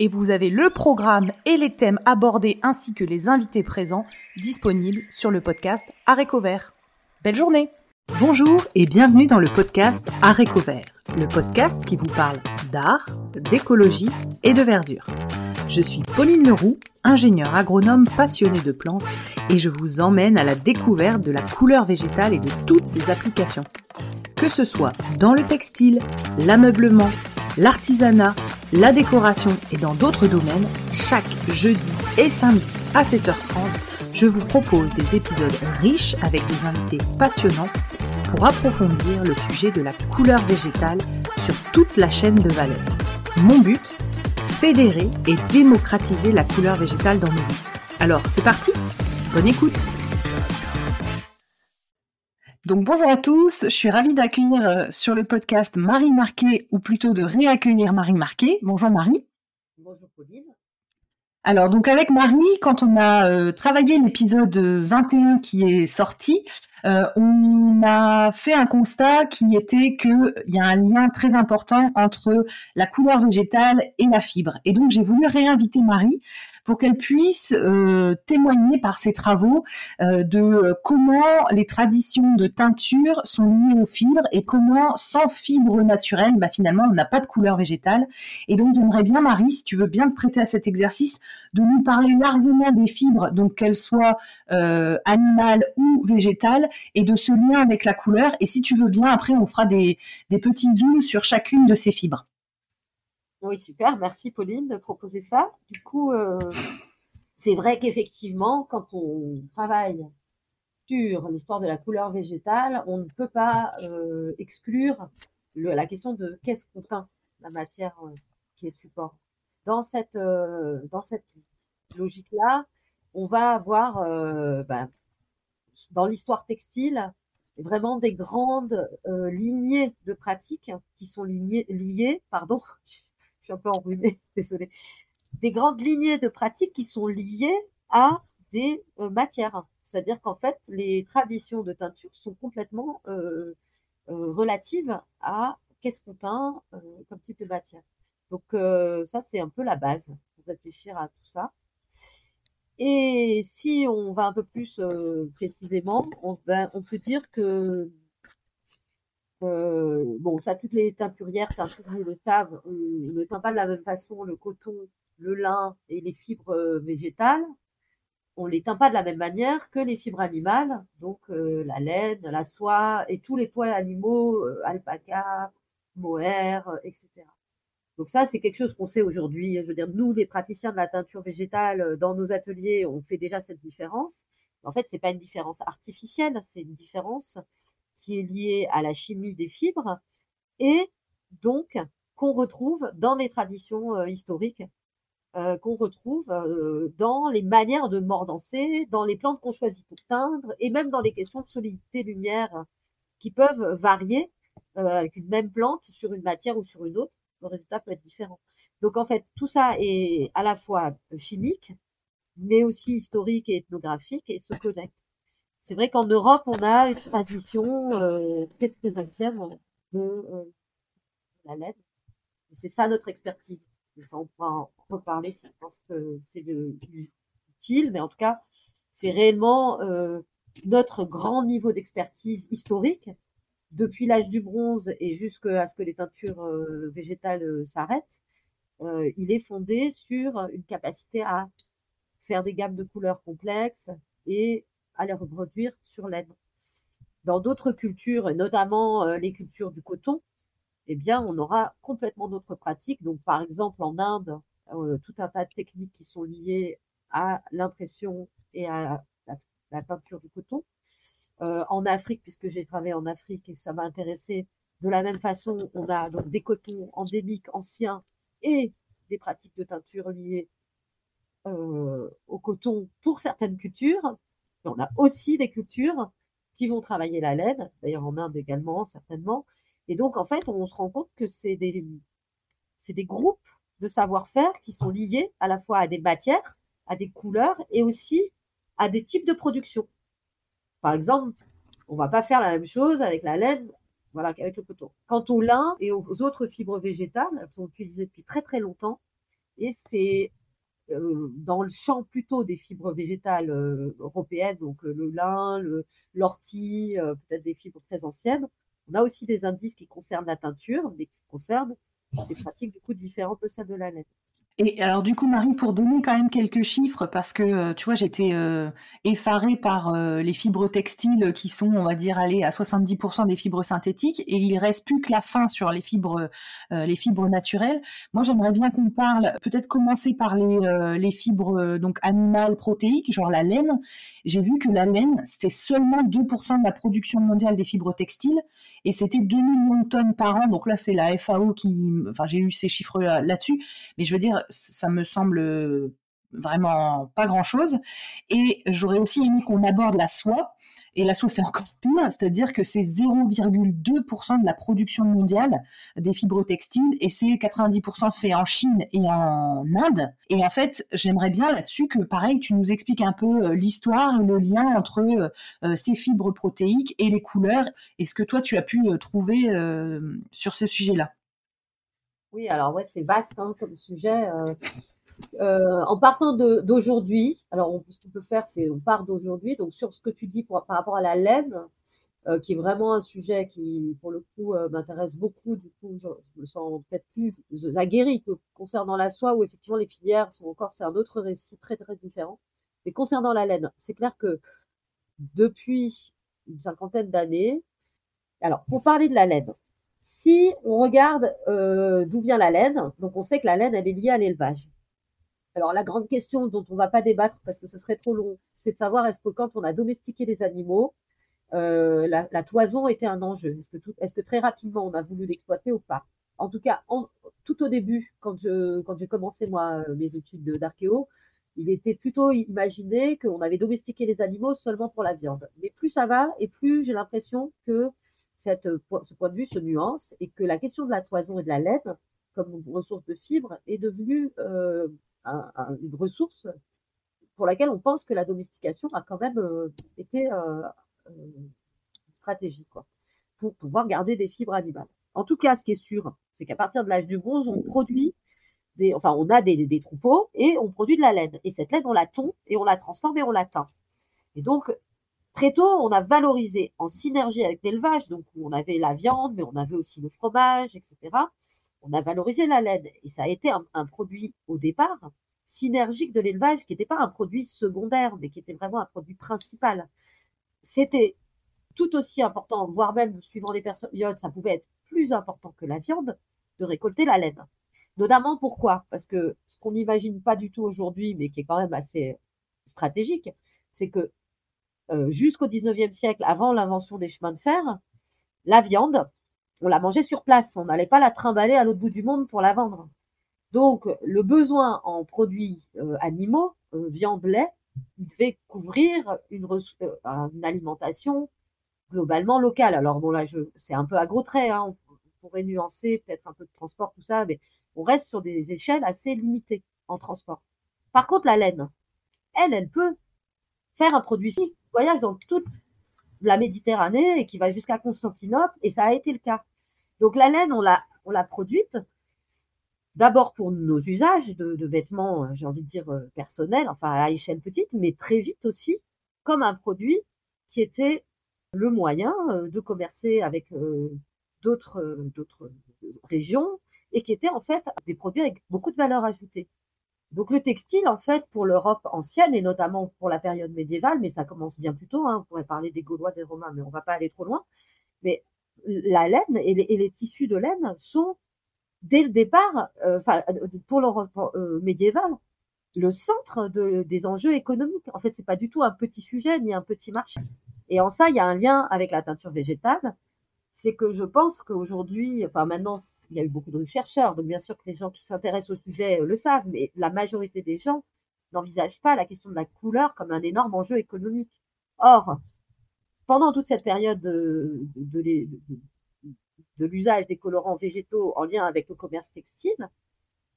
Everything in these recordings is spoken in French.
et vous avez le programme et les thèmes abordés ainsi que les invités présents disponibles sur le podcast Aréco Vert. Belle journée Bonjour et bienvenue dans le podcast Aréco Vert, le podcast qui vous parle d'art, d'écologie et de verdure. Je suis Pauline Leroux, ingénieure agronome passionnée de plantes et je vous emmène à la découverte de la couleur végétale et de toutes ses applications. Que ce soit dans le textile, l'ameublement, l'artisanat, la décoration et dans d'autres domaines, chaque jeudi et samedi à 7h30, je vous propose des épisodes riches avec des invités passionnants pour approfondir le sujet de la couleur végétale sur toute la chaîne de valeur. Mon but Fédérer et démocratiser la couleur végétale dans nos vies. Alors, c'est parti Bonne écoute donc bonjour à tous, je suis ravie d'accueillir euh, sur le podcast Marie Marquet, ou plutôt de réaccueillir Marie Marquet. Bonjour Marie. Bonjour Pauline. Alors donc avec Marie, quand on a euh, travaillé l'épisode 21 qui est sorti, euh, on a fait un constat qui était qu'il y a un lien très important entre la couleur végétale et la fibre. Et donc j'ai voulu réinviter Marie pour qu'elle puisse euh, témoigner par ses travaux euh, de euh, comment les traditions de teinture sont liées aux fibres et comment sans fibres naturelles, bah, finalement, on n'a pas de couleur végétale. Et donc, j'aimerais bien, Marie, si tu veux bien te prêter à cet exercice, de nous parler largement des fibres, donc qu'elles soient animales ou végétales, et de ce lien avec la couleur. Et si tu veux bien, après, on fera des, des petits zooms sur chacune de ces fibres. Oui, super. Merci Pauline de proposer ça. Du coup, euh, c'est vrai qu'effectivement, quand on travaille sur l'histoire de la couleur végétale, on ne peut pas euh, exclure la question de qu'est-ce qu'on teint la matière euh, qui est support. Dans cette, dans cette logique-là, on va avoir bah, dans l'histoire textile vraiment des grandes lignées de pratiques qui sont liées, pardon, un peu enrhumée, désolée, des grandes lignées de pratiques qui sont liées à des euh, matières. C'est-à-dire qu'en fait, les traditions de teinture sont complètement euh, euh, relatives à qu'est-ce qu'on teint comme type de matière. Donc ça, c'est un peu la base pour réfléchir à tout ça. Et si on va un peu plus précisément, ben, on, peut dire que euh, bon, ça, toutes les teinturières, teinturiers le savent, on ne teint pas de la même façon le coton, le lin et les fibres euh, végétales. On les teint pas de la même manière que les fibres animales, donc euh, la laine, la soie et tous les poils animaux, alpaca, mohair, etc. Donc ça, c'est quelque chose qu'on sait aujourd'hui. Je veux dire, nous, les praticiens de la teinture végétale, dans nos ateliers, on fait déjà cette différence. En fait, c'est pas une différence artificielle, c'est une différence qui est lié à la chimie des fibres et donc qu'on retrouve dans les traditions euh, historiques, euh, qu'on retrouve euh, dans les manières de mordancer, dans les plantes qu'on choisit pour teindre et même dans les questions de solidité lumière qui peuvent varier avec une même plante sur une matière ou sur une autre. Le résultat peut être différent. Donc en fait, tout ça est à la fois chimique, mais aussi historique et ethnographique et se connecte. C'est vrai qu'en Europe, on a une tradition euh, très très ancienne de euh, la laine. C'est ça notre expertise. Et ça, on pourra en reparler si je pense que c'est utile, mais en tout cas, c'est réellement euh, notre grand niveau d'expertise historique depuis l'âge du bronze et jusqu'à ce que les teintures euh, végétales euh, s'arrêtent. Euh, il est fondé sur une capacité à faire des gammes de couleurs complexes et à les reproduire sur l'aide. Dans d'autres cultures, notamment euh, les cultures du coton, eh bien, on aura complètement d'autres pratiques. Donc, par exemple, en Inde, euh, tout un tas de techniques qui sont liées à l'impression et à la, peinture du coton. Euh, en Afrique, puisque j'ai travaillé en Afrique et ça m'a intéressé, de la même façon, on a donc des cotons endémiques anciens et des pratiques de teinture liées au coton pour certaines cultures, on a aussi des cultures qui vont travailler la laine, d'ailleurs en Inde également, certainement. Et donc, en fait, on se rend compte que c'est des, c'est des groupes de savoir-faire qui sont liés à la fois à des matières, à des couleurs et aussi à des types de production. Par exemple, on va pas faire la même chose avec la laine voilà, qu'avec le coton. Quant au lin et aux autres fibres végétales, elles sont utilisées depuis très très longtemps et c'est dans le champ plutôt des fibres végétales euh, européennes, donc euh, le lin, l'ortie, peut-être des fibres très anciennes. On a aussi des indices qui concernent la teinture, mais qui concernent des pratiques du coup différentes de celles de la laine. Et alors du coup, Marie, pour donner quand même quelques chiffres, parce que euh, tu vois, j'étais euh, effarée par euh, les fibres textiles qui sont, on va dire, allées à 70% des fibres synthétiques, et il reste plus que la fin sur les fibres, les fibres naturelles. Moi, j'aimerais bien qu'on parle, peut-être commencer par les, les fibres donc animales protéiques, genre la laine. J'ai vu que la laine, c'est seulement 2% de la production mondiale des fibres textiles, et c'était 2 millions de tonnes par an. Donc là, c'est la FAO qui, enfin, j'ai eu ces chiffres là-dessus, mais je veux dire ça me semble vraiment pas grand-chose. Et j'aurais aussi aimé qu'on aborde la soie. Et la soie, c'est encore pire, c'est-à-dire que c'est 0,2% de la production mondiale des fibres textiles et c'est 90% fait en Chine et en Inde. Et en fait, j'aimerais bien là-dessus que, pareil, tu nous expliques un peu l'histoire et le lien entre ces fibres protéiques et les couleurs et ce que toi, tu as pu trouver sur ce sujet-là. Oui, alors ouais, c'est vaste hein, comme sujet. Euh, euh, en partant d'aujourd'hui, alors ce qu'on peut faire, c'est on part d'aujourd'hui. Donc sur ce que tu dis par rapport à la laine, euh, qui est vraiment un sujet qui, pour le coup, m'intéresse beaucoup. Du coup, je, me sens peut-être plus aguerrie que concernant la soie, où effectivement les filières sont encore, c'est un autre récit très très différent. Mais concernant la laine, c'est clair que depuis une cinquantaine d'années, alors pour parler de la laine, si on regarde euh, d'où vient la laine, donc on sait que la laine, elle est liée à l'élevage. Alors la grande question dont on ne va pas débattre parce que ce serait trop long, c'est de savoir est-ce que quand on a domestiqué les animaux, euh, la, toison était un enjeu. Est-ce que, très rapidement on a voulu l'exploiter ou pas? En tout cas, tout au début, quand je quand j'ai commencé moi euh, mes études d'archéo, il était plutôt imaginé qu'on avait domestiqué les animaux seulement pour la viande. Mais plus ça va et plus j'ai l'impression que cette, euh, ce point de vue se nuance et que la question de la toison et de la laine comme ressource de fibres est devenue euh, une ressource pour laquelle on pense que la domestication a quand même euh, été euh, stratégique quoi, pour pouvoir garder des fibres animales. En tout cas, ce qui est sûr, c'est qu'à partir de l'âge du bronze, on produit des, enfin, on a des, des, troupeaux et on produit de la laine. Et cette laine, on la tond et on la transforme et on la teint. Et donc, Très tôt, on a valorisé en synergie avec l'élevage, donc on avait la viande, mais on avait aussi le fromage, etc. On a valorisé la laine et ça a été un, produit au départ synergique de l'élevage qui n'était pas un produit secondaire, mais qui était vraiment un produit principal. C'était tout aussi important, voire même suivant les périodes, ça pouvait être plus important que la viande, de récolter la laine. Notamment pourquoi? Parce que ce qu'on n'imagine pas du tout aujourd'hui, mais qui est quand même assez stratégique, c'est que jusqu'au 19e siècle, avant l'invention des chemins de fer, la viande, on la mangeait sur place. On n'allait pas la trimballer à l'autre bout du monde pour la vendre. Donc, le besoin en produits euh, animaux, euh, viande, lait, il devait couvrir une, alimentation globalement locale. Alors, bon, là, c'est un peu à gros traits. Hein. on pourrait nuancer peut-être un peu de transport, tout ça, mais on reste sur des échelles assez limitées en transport. Par contre, la laine, elle, elle peut faire un produit qui voyage dans toute la Méditerranée et qui va jusqu'à Constantinople, et ça a été le cas. Donc la laine, on l'a, produite d'abord pour nos usages de, vêtements, euh, j'ai envie de dire euh, personnels, enfin à échelle petite, mais très vite aussi comme un produit qui était le moyen euh, de commercer avec d'autres régions et qui était en fait des produits avec beaucoup de valeur ajoutée. Donc le textile, en fait, pour l'Europe ancienne et notamment pour la période médiévale, mais ça commence bien plus tôt, hein, on pourrait parler des Gaulois, des Romains, mais on va pas aller trop loin. Mais la laine et les, tissus de laine sont dès le départ, euh, pour l'Europe euh, médiévale, le centre de, des enjeux économiques. En fait, c'est pas du tout un petit sujet ni un petit marché. Et en ça, il y a un lien avec la teinture végétale c'est que je pense qu'aujourd'hui, enfin maintenant, il y a eu beaucoup de chercheurs, donc bien sûr que les gens qui s'intéressent au sujet euh, le savent, mais la majorité des gens n'envisagent pas la question de la couleur comme un énorme enjeu économique. Or, pendant toute cette période de, de l'usage des colorants végétaux en lien avec le commerce textile,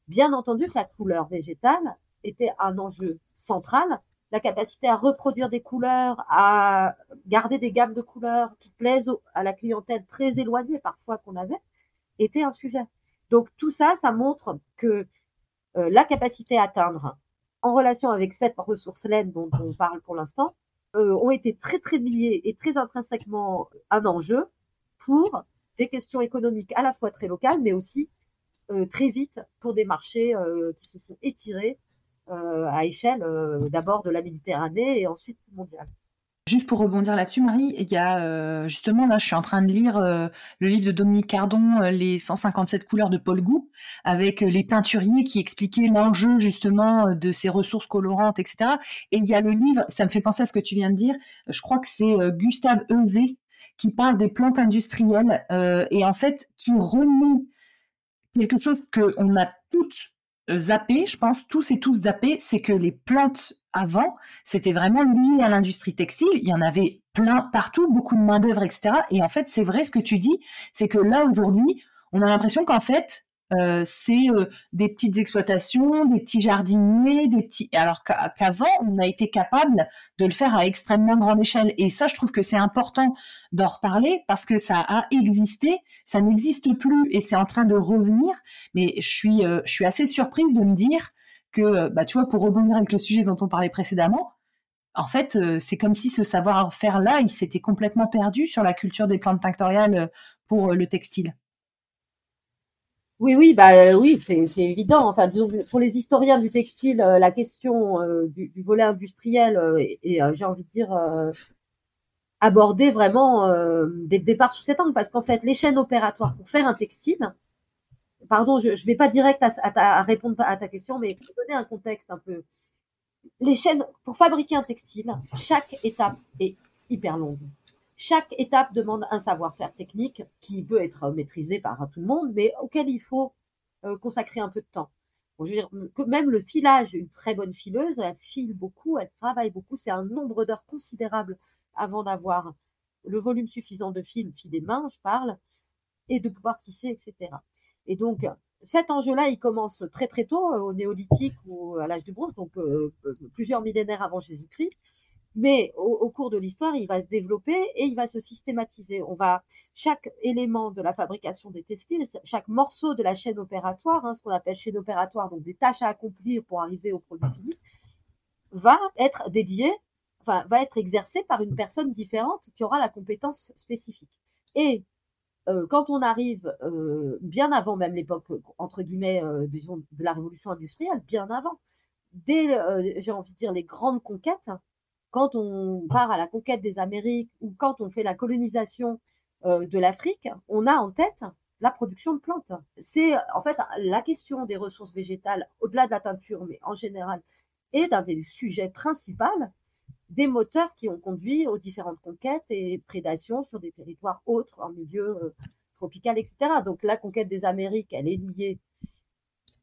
bien entendu que la couleur végétale était un enjeu central. La capacité à reproduire des couleurs, à garder des gammes de couleurs qui plaisent à la clientèle très éloignée parfois qu'on avait, était un sujet. Donc tout ça, ça montre que euh, la capacité à atteindre, en relation avec cette ressource laine dont on parle pour l'instant, euh, ont été très très liées et très intrinsèquement un enjeu pour des questions économiques à la fois très locales, mais aussi euh, très vite pour des marchés qui se sont étirés à échelle d'abord de la Méditerranée et ensuite mondiale. Juste pour rebondir là-dessus, Marie, il y a justement là, je suis en train de lire le livre de Dominique Cardon, Les 157 couleurs de Paul Gou, avec les teinturiers qui expliquaient l'enjeu justement de ces ressources colorantes, etc. Et il y a le livre, ça me fait penser à ce que tu viens de dire, je crois que c'est Gustave Eusé qui parle des plantes industrielles euh, et en fait qui remet quelque chose qu'on a toutes zappé, je pense tous et tous zappé, c'est que les plantes avant, c'était vraiment lié à l'industrie textile. Il y en avait plein partout, beaucoup de main d'œuvre, etc. Et en fait, c'est vrai ce que tu dis, c'est que là aujourd'hui, on a l'impression qu'en fait, euh, c'est euh, des petites exploitations, des petits jardiniers, des petits. Alors qu'avant, on a été capable de le faire à extrêmement grande échelle. Et ça, je trouve que c'est important d'en reparler parce que ça a existé, ça n'existe plus et c'est en train de revenir. Mais je suis, euh, je suis assez surprise de me dire que, bah, tu pour rebondir avec le sujet dont on parlait précédemment, en fait, c'est comme si ce savoir-faire-là, il s'était complètement perdu sur la culture des plantes tinctoriales pour le textile. Oui, oui, bah euh, oui, c'est évident. Enfin, pour les historiens du textile, euh, la question euh, du, volet industriel et j'ai envie de dire abordée vraiment dès le départ sous cet angle, parce qu'en fait, les chaînes opératoires pour faire un textile, pardon, je ne vais pas direct à, répondre à ta question, mais pour donner un contexte un peu, les chaînes pour fabriquer un textile, chaque étape est hyper longue. Chaque étape demande un savoir-faire technique qui peut être maîtrisé par tout le monde, mais auquel il faut euh, consacrer un peu de temps. je veux dire que même le filage, une très bonne fileuse, elle file beaucoup, elle travaille beaucoup, c'est un nombre d'heures considérable avant d'avoir le volume suffisant de fil, fil et main, je parle, et de pouvoir tisser, etc. Et donc, cet enjeu-là, il commence très très tôt, au néolithique ou à l'âge du bronze, donc euh, euh, plusieurs millénaires avant Jésus-Christ. Mais au, cours de l'histoire, il va se développer et il va se systématiser. On va chaque élément de la fabrication des textiles, chaque morceau de la chaîne opératoire, hein, ce qu'on appelle chaîne opératoire, donc des tâches à accomplir pour arriver au produit fini, va être dédié, enfin va être exercé par une personne différente qui aura la compétence spécifique. Et euh, quand on arrive euh, bien avant même l'époque entre guillemets euh, disons, de la révolution industrielle, bien avant, dès j'ai envie de dire les grandes conquêtes quand on part à la conquête des Amériques ou quand on fait la colonisation euh, de l'Afrique, on a en tête la production de plantes. C'est en fait la question des ressources végétales, au-delà de la teinture, mais en général, est un des sujets principaux des moteurs qui ont conduit aux différentes conquêtes et prédations sur des territoires autres, en milieu euh, tropical, etc. Donc la conquête des Amériques, elle est liée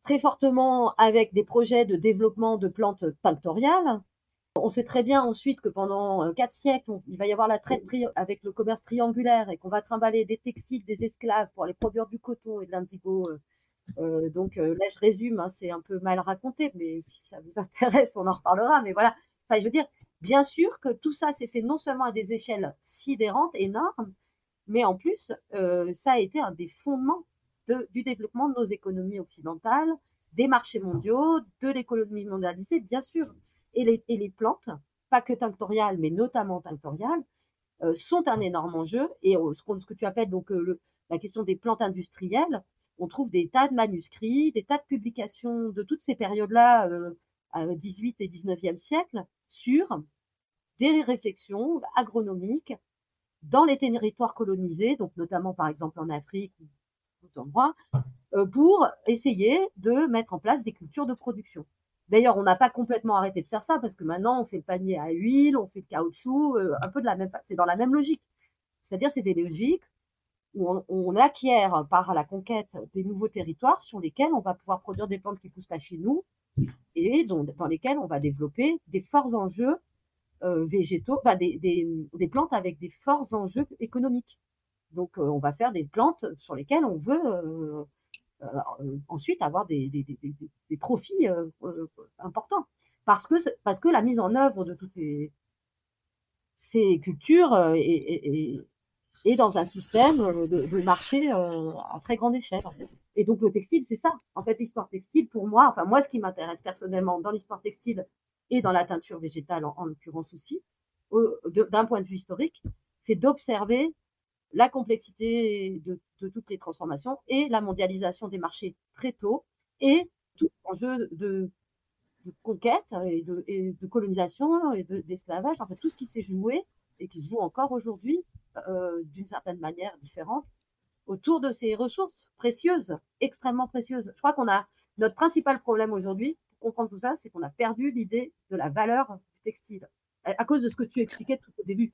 très fortement avec des projets de développement de plantes tinctoriales, on sait très bien ensuite que pendant euh, quatre siècles, il va y avoir la traite avec le commerce triangulaire et qu'on va trimballer des textiles, des esclaves pour aller produire du coton et de l'indigo. Euh, euh, donc là, je résume, hein, c'est un peu mal raconté, mais si ça vous intéresse, on en reparlera. Mais voilà, enfin, je veux dire, bien sûr que tout ça s'est fait non seulement à des échelles sidérantes, énormes, mais en plus, ça a été un des fondements du développement de nos économies occidentales, des marchés mondiaux, de l'économie mondialisée, bien sûr et les, plantes, pas que tinctoriales, mais notamment tinctoriales, euh, sont un énorme enjeu. Et ce, que tu appelles donc euh, la question des plantes industrielles, on trouve des tas de manuscrits, des tas de publications de toutes ces périodes-là, euh, 18 et 19e siècle, sur des réflexions agronomiques dans les territoires colonisés, donc notamment par exemple en Afrique ou d'autres endroits, euh, pour essayer de mettre en place des cultures de production. D'ailleurs, on n'a pas complètement arrêté de faire ça parce que maintenant, on fait le panier à huile, on fait le caoutchouc, euh, un peu de la même, c'est dans la même logique. C'est-à-dire, c'est des logiques où on, acquiert par la conquête des nouveaux territoires sur lesquels on va pouvoir produire des plantes qui poussent pas chez nous et dans, lesquels on va développer des forts enjeux euh, végétaux, enfin des, des, plantes avec des forts enjeux économiques. Donc, euh, on va faire des plantes sur lesquelles on veut ensuite avoir des, des, des profits importants. Parce que, parce que la mise en œuvre de toutes ces, ces cultures est, est, est, dans un système de, de marché à très grande échelle. Et donc, le textile, c'est ça. En fait, l'histoire textile, pour moi, enfin, moi, ce qui m'intéresse personnellement dans l'histoire textile, et dans la teinture végétale en, l'occurrence aussi, d'un point de vue historique, c'est d'observer la complexité de, toutes les transformations et la mondialisation des marchés très tôt et tout enjeu de, de conquête et de, de colonisation et d'esclavage, en fait tout ce qui s'est joué et qui se joue encore aujourd'hui euh, d'une certaine manière différente autour de ces ressources précieuses, extrêmement précieuses. Je crois qu'on a notre principal problème aujourd'hui, comprendre tout ça, c'est qu'on a perdu l'idée de la valeur du textile à cause de ce que tu expliquais tout au début.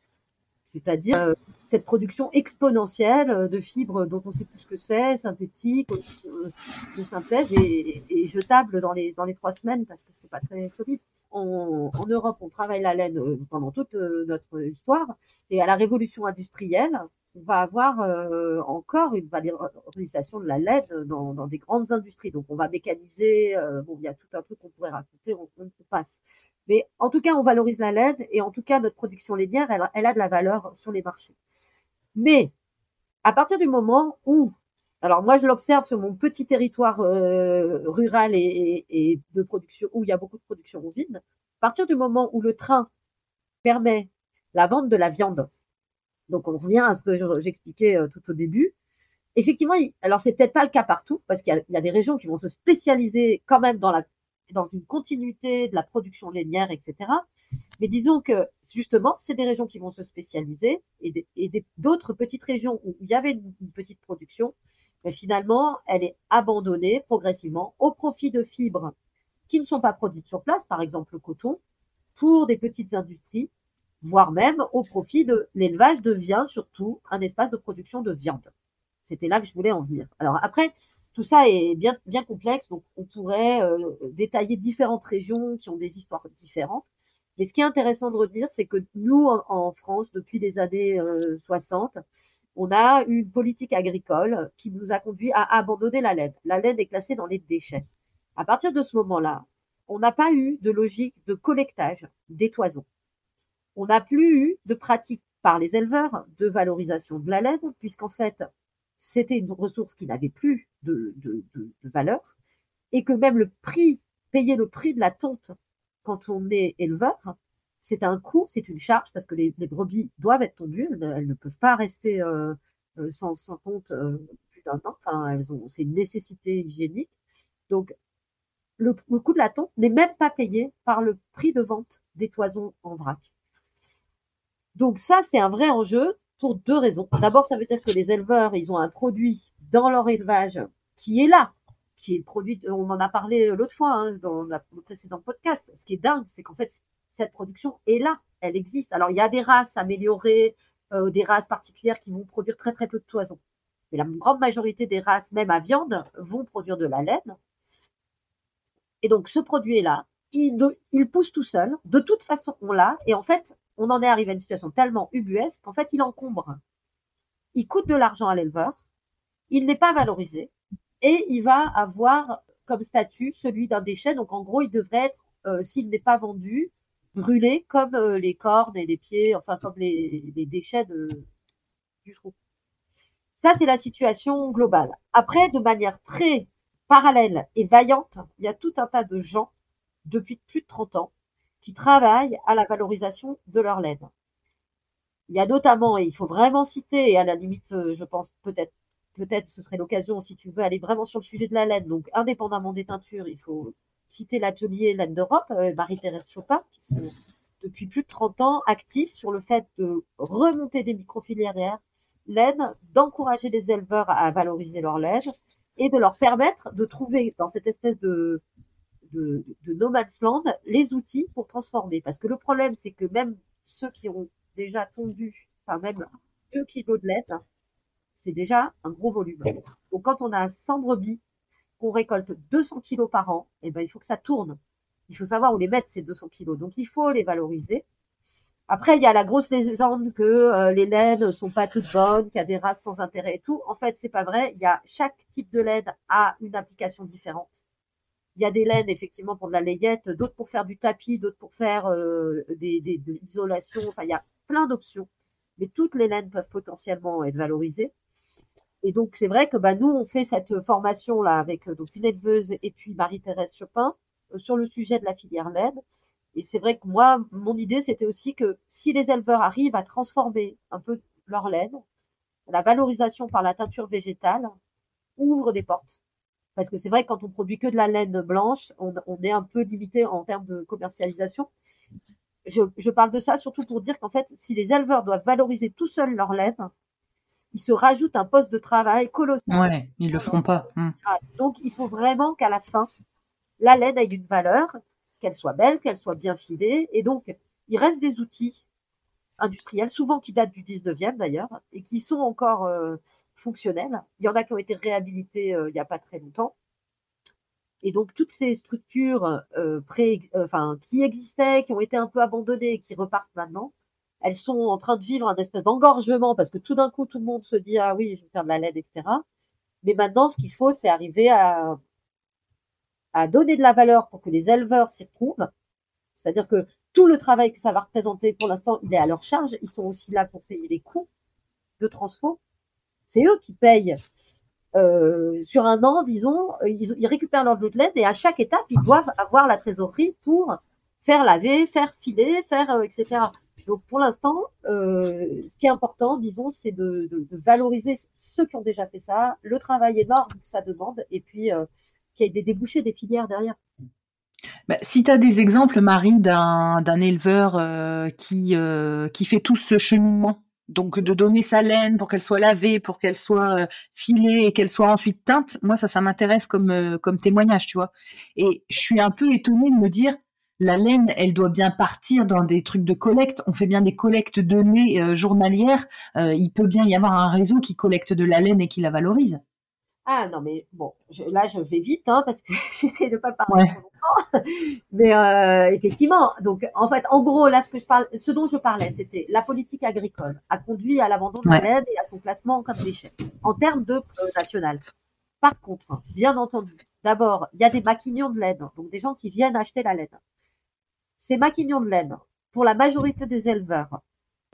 C'est-à-dire euh, cette production exponentielle euh, de fibres dont on sait plus ce que c'est, synthétique, euh, de synthèse et, et, jetable dans les, dans les trois semaines parce que c'est pas très solide. en Europe, on travaille la laine pendant toute notre histoire et à la révolution industrielle, va avoir euh, encore une valorisation de la laine dans, des grandes industries. Donc, on va mécaniser. Euh, bon, il y a tout un truc qu'on pourrait raconter, on, passe. Mais en tout cas, on valorise la laine et en tout cas, notre production lainière, elle, a de la valeur sur les marchés. Mais à partir du moment où, alors moi, je l'observe sur mon petit territoire euh, rural et, et, de production où il y a beaucoup de production bovine, à partir du moment où le train permet la vente de la viande donc on revient à ce que j'expliquais euh, tout au début. Effectivement, alors c'est peut-être pas le cas partout parce qu'il y, a des régions qui vont se spécialiser quand même dans la dans une continuité de la production lainière, etc. Mais disons que justement, c'est des régions qui vont se spécialiser et d'autres petites régions où il y avait une, petite production, mais finalement, elle est abandonnée progressivement au profit de fibres qui ne sont pas produites sur place, par exemple le coton, pour des petites industries voire même au profit de l'élevage devient surtout un espace de production de viande. C'était là que je voulais en venir. Alors après, tout ça est bien, bien complexe, donc on pourrait euh, détailler différentes régions qui ont des histoires différentes. Mais ce qui est intéressant de retenir, c'est que nous, en, France, depuis les années 60, euh, on a une politique agricole qui nous a conduit à abandonner la laine. La laine est classée dans les déchets. À partir de ce moment-là, on n'a pas eu de logique de collectage des toisons on n'a plus eu de pratique par les éleveurs de valorisation de la laine, puisqu'en fait, c'était une ressource qui n'avait plus de, valeur, et que même le prix, payer le prix de la tonte quand on est éleveur, c'est un coût, c'est une charge, parce que les, brebis doivent être tondues, elles, ne peuvent pas rester euh, euh, sans, sans, tonte euh, plus d'un an, enfin, elles ont, c'est une nécessité hygiénique. Donc, le coût de la tonte n'est même pas payé par le prix de vente des toisons en vrac. Donc ça, c'est un vrai enjeu pour deux raisons. D'abord, ça veut dire que les éleveurs, ils ont un produit dans leur élevage qui est là, qui est produit, on en a parlé l'autre fois hein, dans le précédent podcast. Ce qui est dingue, c'est qu'en fait, cette production est là, elle existe. Alors, il y a des races améliorées, euh, des races particulières qui vont produire très très peu de toison. Mais la grande majorité des races, même à viande, vont produire de la laine. Et donc, ce produit est là, il, il pousse tout seul. De toute façon, on l'a. Et en fait, on en est arrivé à une situation tellement ubuesque qu'en fait, il encombre. Il coûte de l'argent à l'éleveur, il n'est pas valorisé, et il va avoir comme statut celui d'un déchet. Donc, en gros, il devrait être, euh, s'il n'est pas vendu, brûlé comme euh, les cornes et les pieds, enfin, comme les, déchets du trou. Ça, c'est la situation globale. Après, de manière très parallèle et vaillante, il y a tout un tas de gens, depuis plus de 30 ans, qui travaillent à la valorisation de leur laine. Il y a notamment, et il faut vraiment citer, et à la limite, euh, je pense peut-être, peut-être ce serait l'occasion si tu veux aller vraiment sur le sujet de la laine, donc indépendamment des teintures, il faut citer l'atelier Laine d'Europe, euh, Marie-Thérèse Chopin, qui sont depuis plus de 30 ans actifs sur le fait de remonter des microfilières laine, d'encourager les éleveurs à valoriser leur laine et de leur permettre de trouver dans cette espèce de, de, de No Man's Land les outils pour transformer. Parce que le problème, c'est que même ceux qui ont déjà tondu, enfin même 2 kilos de lait, c'est déjà un gros volume. Donc quand on a 100 brebis, qu'on récolte 200 kilos par an, et eh ben, il faut que ça tourne. il faut savoir où les mettre ces 200 kilos. Donc il faut les valoriser. Après, il y a la grosse légende que euh, les laines sont pas toutes bonnes, qu'il y a des races sans intérêt et tout. En fait, c'est pas vrai. Il y a chaque type de laine a une application différente. Il y a des laines effectivement pour de la layette, d'autres pour faire du tapis, d'autres pour faire euh, des, des, de l'isolation. Enfin, il y a plein d'options. Mais toutes les laines peuvent potentiellement être valorisées. Et donc, c'est vrai que bah, nous, on fait cette formation-là avec donc, une éleveuse et puis Marie-Thérèse Chopin sur le sujet de la filière laine. Et c'est vrai que moi, mon idée, c'était aussi que si les éleveurs arrivent à transformer un peu leur laine, la valorisation par la teinture végétale ouvre des portes. Parce que c'est vrai que quand on produit que de la laine blanche, on, est un peu limité en termes de commercialisation. Je, parle de ça surtout pour dire qu'en fait, si les éleveurs doivent valoriser tout seuls leur laine, ils se rajoutent un poste de travail colossal. Ouais, ils le feront pas. Hmm. Donc, il faut vraiment qu'à la fin, la laine ait une valeur qu'elle soit belle, qu'elle soit bien filée. Et donc, il reste des outils industriels, souvent qui datent du 19e d'ailleurs, et qui sont encore euh, fonctionnels. Il y en a qui ont été réhabilités euh, il n'y a pas très longtemps. Et donc, toutes ces structures euh, pré, enfin, qui existaient, qui ont été un peu abandonnées et qui repartent maintenant, elles sont en train de vivre un espèce d'engorgement parce que tout d'un coup, tout le monde se dit, ah oui, je vais faire de la laine, etc. Mais maintenant, ce qu'il faut, c'est arriver à à donner de la valeur pour que les éleveurs s'y retrouvent. C'est-à-dire que tout le travail que ça va représenter pour l'instant, il est à leur charge. Ils sont aussi là pour payer les coûts de transfo. C'est eux qui payent euh, sur un an, disons, ils, récupèrent leur de et à chaque étape, ils doivent avoir la trésorerie pour faire laver, faire filer, faire euh, etc. Donc pour l'instant, euh, ce qui est important, disons, c'est de, valoriser ceux qui ont déjà fait ça, le travail énorme que ça demande, et puis qu'il y ait des débouchés, des filières derrière. Bah, si tu as des exemples, Marie, d'un éleveur euh, qui, euh, qui fait tout ce cheminement, donc de donner sa laine pour qu'elle soit lavée, pour qu'elle soit euh, filée et qu'elle soit ensuite teinte, moi ça, m'intéresse comme, comme témoignage, tu vois. Et je suis un peu étonnée de me dire, la laine, elle doit bien partir dans des trucs de collecte. On fait bien des collectes données journalières. il peut bien y avoir un réseau qui collecte de la laine et qui la valorise. Ah non, mais bon, là je vais vite hein, parce que j'essaie de pas parler trop longtemps. Mais euh, effectivement, donc en fait, en gros, là ce que je parle, ce dont je parlais, c'était la politique agricole a conduit à l'abandon de la laine et à son classement comme déchet en termes de euh, national. Par contre, bien entendu, d'abord, il y a des maquignons de laine, donc des gens qui viennent acheter la laine. Ces maquignons de laine, pour la majorité des éleveurs,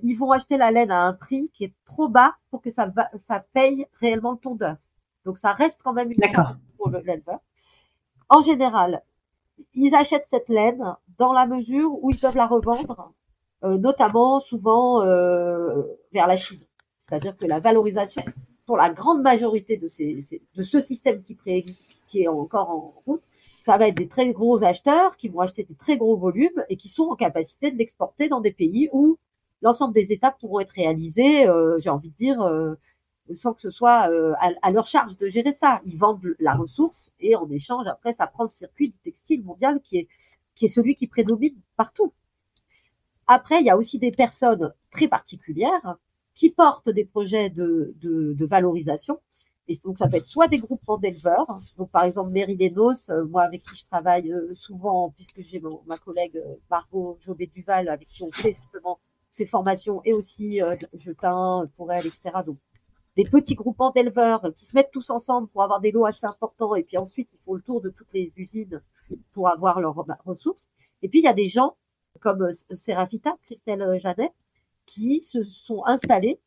ils vont acheter la laine à un prix qui est trop bas pour que ça, va, ça paye réellement le ton d'œuf. Donc ça reste quand même une laine pour l'éleveur. En général, ils achètent cette laine dans la mesure où ils peuvent la revendre, euh, notamment souvent euh, vers la Chine. C'est-à-dire que la valorisation, pour la grande majorité de, ces, de ce système qui préexiste, qui est encore en route, ça va être des très gros acheteurs qui vont acheter des très gros volumes et qui sont en capacité de l'exporter dans des pays où l'ensemble des étapes pourront être réalisées, euh, j'ai envie de dire, sans que ce soit euh, à, leur charge de gérer ça. Ils vendent la ressource et en échange, après, ça prend le circuit du textile mondial qui est, qui est celui qui prédomine partout. Après, il y a aussi des personnes très particulières qui portent des projets de, de, valorisation. Et donc, ça peut être soit des groupements d'éleveurs, donc par exemple Mérilénos, euh, moi avec qui je travaille euh, souvent, puisque j'ai ma collègue Margot Jobé-Duval, avec qui on fait justement ces formations, et aussi je teins pour elle, etc. Donc, des petits groupements d'éleveurs qui se mettent tous ensemble pour avoir des lots assez importants et puis ensuite ils font le tour de toutes les usines pour avoir leurs ressources. Et puis il y a des gens comme euh, Serafita, Christelle euh, Janet, qui se sont installés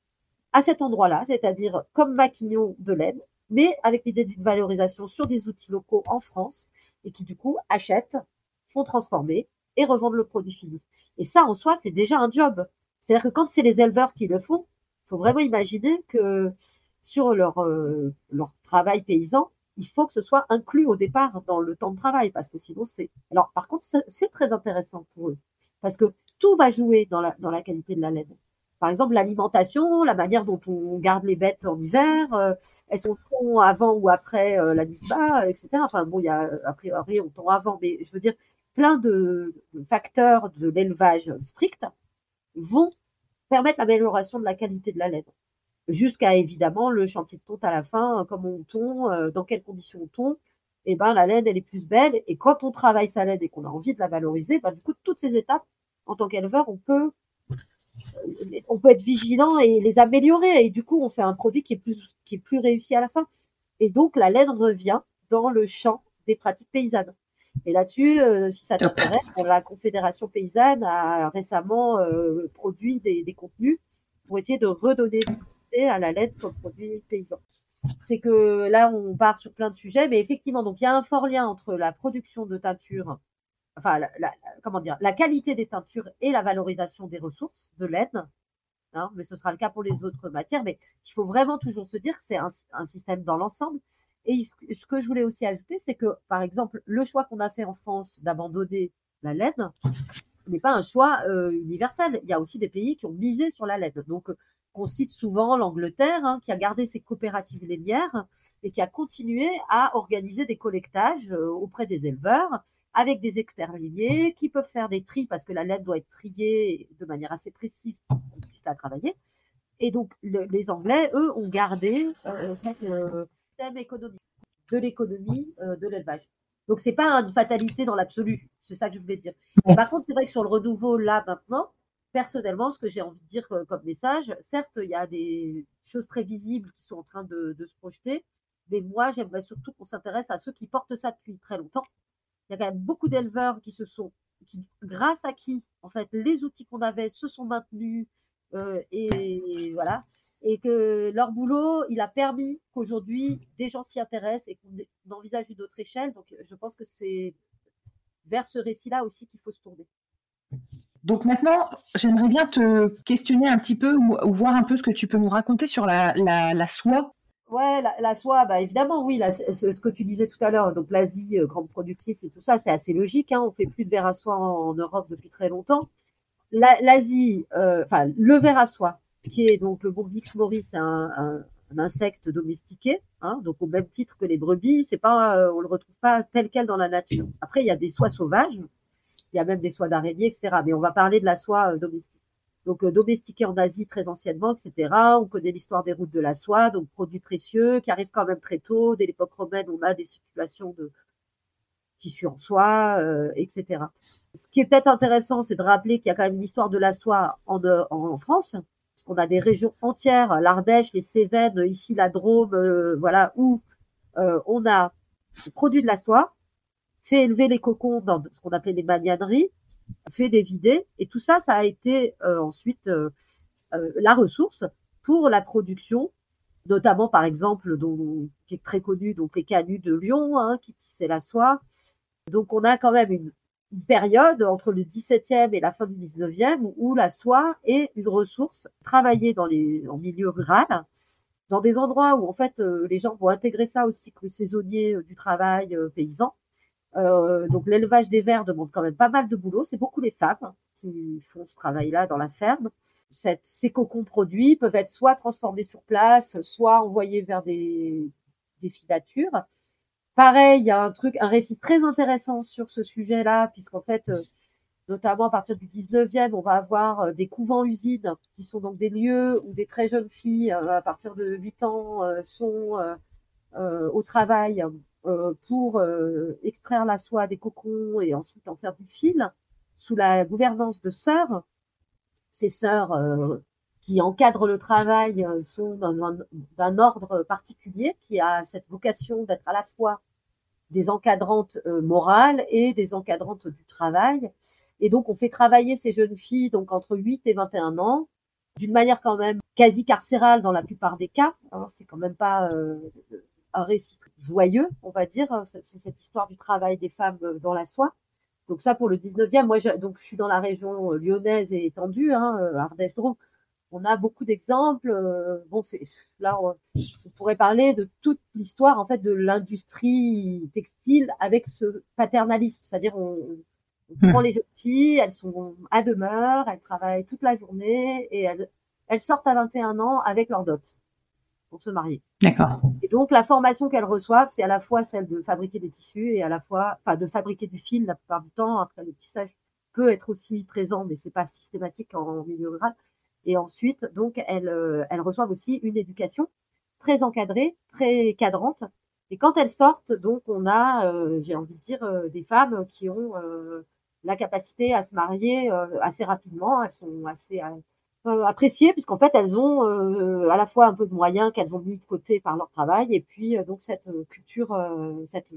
à cet endroit-là, c'est-à-dire comme maquignon de laine, mais avec l'idée d'une valorisation sur des outils locaux en France et qui du coup achètent, font transformer et revendent le produit fini. Et ça en soi, c'est déjà un job. C'est-à-dire que quand c'est les éleveurs qui le font, faut vraiment imaginer que sur leur, euh, leur travail paysan, il faut que ce soit inclus au départ dans le temps de travail, parce que sinon c'est. Alors, par contre, c'est très intéressant pour eux, parce que tout va jouer dans la, dans la qualité de la laine. Par exemple, l'alimentation, la manière dont on garde les bêtes en hiver, euh, elles sont avant ou après euh, la mise bas, etc. Enfin, bon, il y a a priori on tend avant, mais je veux dire, plein de facteurs de l'élevage strict vont permettre l'amélioration de la qualité de la laine. Jusqu'à évidemment le chantier de tonte à la fin, comment on tond, euh, dans quelles conditions on tond, et ben la laine elle est plus belle. Et quand on travaille sa laine et qu'on a envie de la valoriser, ben, du coup toutes ces étapes en tant qu'éleveur, on peut euh, on peut être vigilant et les améliorer. Et du coup, on fait un produit qui est plus qui est plus réussi à la fin. Et donc la laine revient dans le champ des pratiques paysannes. Et là-dessus, euh, si ça t'intéresse, la Confédération paysanne a récemment euh, produit des, des, contenus pour essayer de redonner à la laine comme produit paysan. C'est que là, on part sur plein de sujets, mais effectivement, donc il y a un fort lien entre la production de teinture, enfin, la, comment dire, la qualité des teintures et la valorisation des ressources de laine. Hein, mais ce sera le cas pour les autres matières. Mais il faut vraiment toujours se dire que c'est un, un système dans l'ensemble et ce que je voulais aussi ajouter, c'est que, par exemple, le choix qu'on a fait en France d'abandonner la laine n'est pas un choix euh, universel. Il y a aussi des pays qui ont misé sur la laine. Donc, qu'on cite souvent l'Angleterre, hein, qui a gardé ses coopératives lainières et qui a continué à organiser des collectages euh, auprès des éleveurs avec des experts lainiers qui peuvent faire des tris parce que la laine doit être triée de manière assez précise pour qu'on puisse la travailler. Et donc, les Anglais, eux, ont gardé euh, économique, de l'économie euh, de l'élevage. Donc c'est pas une fatalité dans l'absolu, c'est ça que je voulais dire. par contre, c'est vrai que sur le renouveau là maintenant, personnellement, ce que j'ai envie de dire euh, comme message, certes, il y a des choses très visibles qui sont en train de, se projeter, mais moi, j'aimerais surtout qu'on s'intéresse à ceux qui portent ça depuis très longtemps. Il y a quand même beaucoup d'éleveurs qui se sont, qui, grâce à qui, en fait, les outils qu'on avait se sont maintenus, euh, et voilà, et que leur boulot, il a permis qu'aujourd'hui des gens s'y intéressent et qu'on envisage une autre échelle. Donc, je pense que c'est vers ce récit-là aussi qu'il faut se tourner. Donc maintenant, j'aimerais bien te questionner un petit peu ou, voir un peu ce que tu peux nous raconter sur la, la, soie. Ouais, la, soie, bah évidemment, oui, ce que tu disais tout à l'heure, donc l'Asie, euh, grande productrice et tout ça, c'est assez logique. Hein, on fait plus de verre à soie en Europe depuis très longtemps l'Asie, euh, enfin le ver à soie, qui est donc le Bombix moris, c'est un, insecte domestiqué, hein, donc au même titre que les brebis, c'est pas, euh, on le retrouve pas tel quel dans la nature. Après, il y a des soies sauvages, il y a même des soies d'araignée, etc. Mais on va parler de la soie euh, domestique. Donc domestiquée en Asie très anciennement, etc. On connaît l'histoire des routes de la soie, donc produit précieux qui arrive quand même très tôt. Dès l'époque romaine, on a des circulations de, tissu en soie, euh, etc. Ce qui est peut-être intéressant, c'est de rappeler qu'il y a quand même une histoire de la soie en, France, parce a des régions entières, l'Ardèche, les Cévennes, ici la Drôme, euh, voilà, où euh, on a produit de la soie, fait élever les cocons dans ce qu'on appelait les magnaneries, fait des vidés, et tout ça, ça a été ensuite la ressource pour la production notamment par exemple, dont, qui est très connu, donc les canuts de Lyon, hein, qui tissaient la soie. Donc on a quand même une, période entre le 17e et la fin du 19e où la soie est une ressource travaillée dans les en milieu rural, dans des endroits où en fait euh, les gens vont intégrer ça au cycle saisonnier euh, du travail euh, paysan. donc l'élevage des vers demande quand même pas mal de boulot. C'est beaucoup les femmes qui font ce travail-là dans la ferme. ces cocons produits peuvent être soit transformés sur place, soit envoyés vers des filatures. Pareil, il y a un truc, un récit très intéressant sur ce sujet-là, puisqu'en fait, euh, notamment à partir du 19e, on va avoir euh, des couvents-usines, qui sont donc des lieux où des très jeunes filles, euh, à partir de 8 ans, sont au travail pour extraire la soie des cocons et ensuite en faire du fil sous la gouvernance de sœurs. Ces sœurs euh, qui encadrent le travail euh, sont d'un ordre particulier qui a cette vocation d'être à la fois des encadrantes euh, morales et des encadrantes du travail. Et donc, on fait travailler ces jeunes filles donc entre 8 et 21 ans, d'une manière quand même quasi carcérale dans la plupart des cas. Hein, c'est quand même pas un récit joyeux, on va dire, hein, cette histoire du travail des femmes dans la soie. Donc ça pour le 19e, moi je, donc je suis dans la région euh, lyonnaise et étendue, hein, euh, Ardèche-Drôme. On a beaucoup d'exemples. Euh, bon, c'est là on, pourrait parler de toute l'histoire en fait de l'industrie textile avec ce paternalisme, c'est-à-dire on, on, prend les jeunes filles, elles sont à demeure, elles travaillent toute la journée et elles, elles sortent à 21 ans avec leur dot pour se marier. D'accord. Et donc la formation qu'elles reçoivent, c'est à la fois celle de fabriquer des tissus et à la fois, enfin, de fabriquer du fil la plupart du temps. Après, le tissage peut être aussi présent, mais c'est pas systématique en, milieu rural. Et ensuite, donc, elles, euh, elles reçoivent aussi une éducation très encadrée, très cadrante, Et quand elles sortent, donc on a, euh, j'ai envie de dire, euh, des femmes qui ont euh, la capacité à se marier assez rapidement. Elles sont assez appréciées puisqu'en fait elles ont à la fois un peu de moyens qu'elles ont mis de côté par leur travail et puis donc cette culture, cette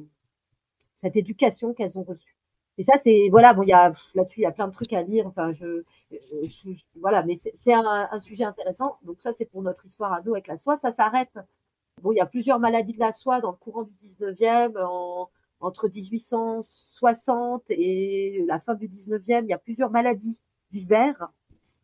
cette éducation qu'elles ont reçue. Et ça, c'est voilà, bon, il y a là-dessus, il y a plein de trucs à dire. Enfin, je, voilà, mais c'est un, sujet intéressant. Donc ça, c'est pour notre histoire à nous avec la soie. Ça s'arrête Bon, il y a plusieurs maladies de la soie dans le courant du 19e, entre 1860 et la fin du 19e, il y a plusieurs maladies diverses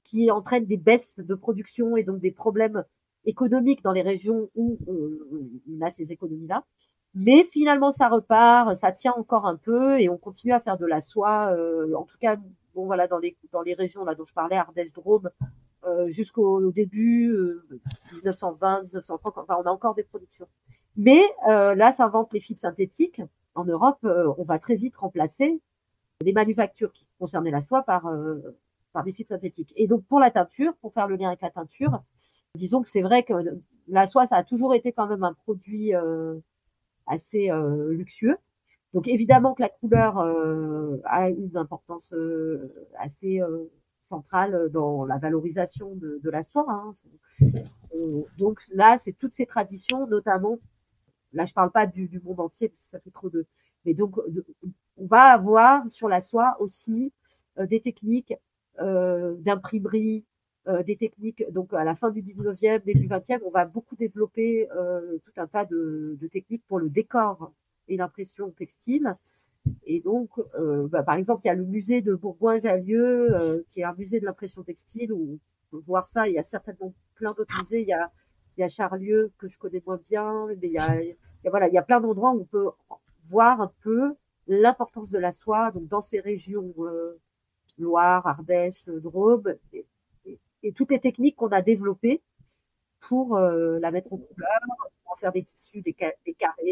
qui entraînent des baisses de production et donc des problèmes économiques dans les régions où on, a ces économies-là. Mais finalement, ça repart, ça tient encore un peu et on continue à faire de la soie. Euh, en tout cas, bon voilà, dans les dans les régions là dont je parlais, Ardèche, Drôme, euh, jusqu'au début, 1920, euh, 1930, enfin, on a encore des productions. Mais euh, là, s'inventent les fibres synthétiques. En Europe, on va très vite remplacer les manufactures qui concernaient la soie par, par des fibres synthétiques. Et donc, pour la teinture, pour faire le lien avec la teinture, disons que c'est vrai que la soie, ça a toujours été quand même un produit assez luxueux. Donc évidemment que la couleur a une importance assez centrale dans la valorisation de, la soie. Hein. Donc là, c'est toutes ces traditions, notamment, là je parle pas du, monde entier parce que ça fait trop de, mais donc on va avoir sur la soie aussi euh, des techniques euh, d'imprimerie, euh, des techniques, donc à la fin du 19e, début 20e, on va beaucoup développer tout un tas de, de techniques pour le décor et l'impression textile. Et donc, euh, bah, par exemple, il y a le musée de Bourgoin-Jallieu, euh, qui est un musée de l'impression textile, où on peut voir ça. Il y a certainement plein d'autres musées. Il y a, il y a Charlieu, que je connais moins bien, mais il y a, il y a voilà, il y a plein d'endroits où on peut voir un peu l'importance de la soie, donc dans ces régions, euh, Loire, Ardèche, Drôme, et, toutes les techniques qu'on a développées pour euh, la mettre en couleur, faire des tissus, des, carrés,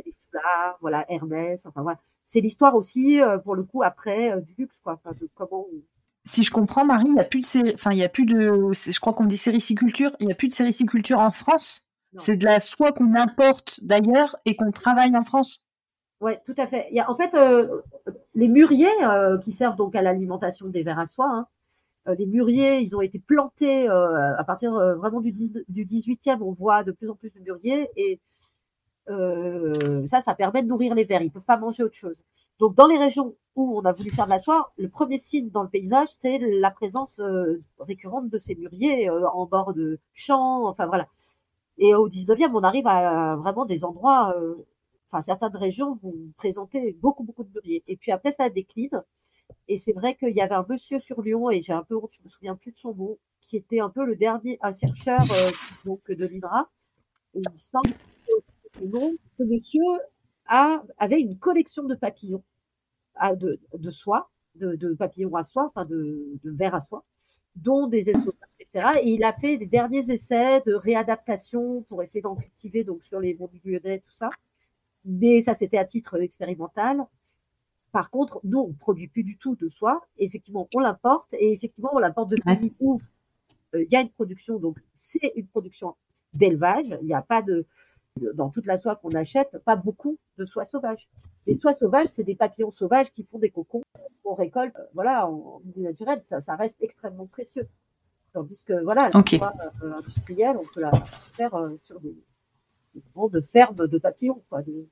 des foulards, voilà, Hermès, enfin voilà. C'est l'histoire aussi, euh, pour le coup, après, euh, du luxe, quoi. comment Si je comprends, Marie, il n'y a plus de enfin, il y a plus de, je crois qu'on dit sériciculture, il n'y a plus de sériciculture en France. C'est de la soie qu'on importe d'ailleurs et qu'on travaille en France. Oui, tout à fait. Il y a, en fait, les mûriers qui servent donc à l'alimentation des vers à soie, hein, les mûriers, ils ont été plantés euh, à partir euh, vraiment du, 18e. On voit de plus en plus de mûriers et euh, ça, ça permet de nourrir les vers. Ils peuvent pas manger autre chose. Donc, dans les régions où on a voulu faire de la soie, le premier signe dans le paysage, c'est la présence récurrente de ces mûriers en bord de champs. Enfin, voilà. Et au 19e, on arrive à vraiment des endroits, enfin, certaines régions vont présenter beaucoup, beaucoup de mûriers. Et puis après, ça décline. Et c'est vrai qu'il y avait un monsieur sur Lyon, et j'ai un peu je me souviens plus de son nom, qui était un peu le dernier, un chercheur euh, donc de l'INRA. il me semble que ce monsieur avait une collection de papillons, à, de, de, soie, de, papillons à soie, enfin de, de verre à soie, dont des essotages, etc. Et il a fait les derniers essais de réadaptation pour essayer d'en cultiver donc sur les monts lyonnais, tout ça. Mais ça, c'était à titre expérimental. Par contre, nous, on ne produit plus du tout de soie. effectivement, on l'importe. Et effectivement, on l'importe de pays où euh, il y a une production. Donc, c'est une production d'élevage. Il n'y a pas de, dans toute la soie qu'on achète, pas beaucoup de soie sauvage. Les soies sauvages, c'est des papillons sauvages qui font des cocons qu'on récolte, euh, voilà, en milieu naturel. Ça, ça reste extrêmement précieux. Tandis que, voilà, la soie euh, industrielle, on peut la faire sur des, grandes fermes de papillons, quoi, de,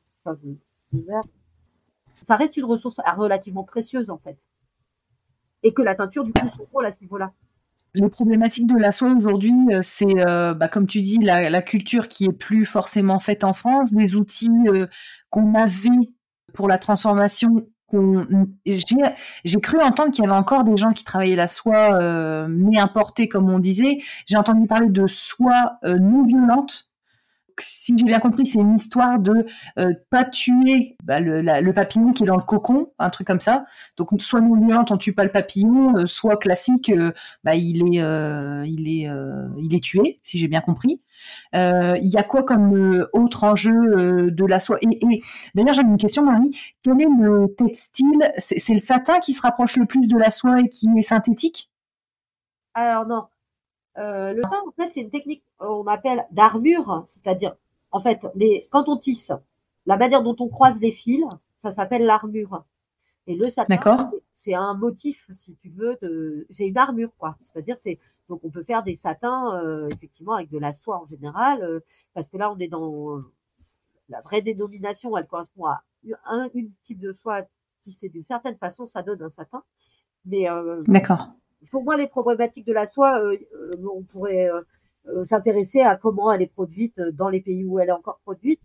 ça reste une ressource relativement précieuse en fait. Et que la teinture, du coup, son rôle à ce niveau-là. Les problématiques de la soie aujourd'hui, euh, c'est, euh, bah, comme tu dis, la, culture qui est plus forcément faite en France, des outils euh, qu'on avait pour la transformation. J'ai cru entendre qu'il y avait encore des gens qui travaillaient la soie, mais importée, comme on disait. J'ai entendu parler de soie non violente, si j'ai bien compris, c'est une histoire de euh, pas tuer bah, le, papillon qui est dans le cocon, un truc comme ça. Donc soit non violente, on tue pas le papillon, euh, soit classique, euh, bah, il est, il est, il est tué, si j'ai bien compris. Il y a quoi comme autre enjeu de la soie Et, d'ailleurs, j'avais une question, Marie. Quel est le textile? C'est le satin qui se rapproche le plus de la soie et qui est synthétique? Alors non, euh, le teint, en fait, c'est une technique qu'on appelle d'armure, c'est-à-dire, en fait, les, quand on tisse, la manière dont on croise les fils, ça s'appelle l'armure. Et le satin, c'est un motif, si tu veux, de, c'est une armure, quoi. C'est-à-dire, c'est donc on peut faire des satins, euh, effectivement, avec de la soie en général, euh, parce que là, on est dans la vraie dénomination, elle correspond à un, type de soie tissée d'une certaine façon, ça donne un satin. Mais d'accord. Pour moi, les problématiques de la soie, on pourrait s'intéresser à comment elle est produite dans les pays où elle est encore produite.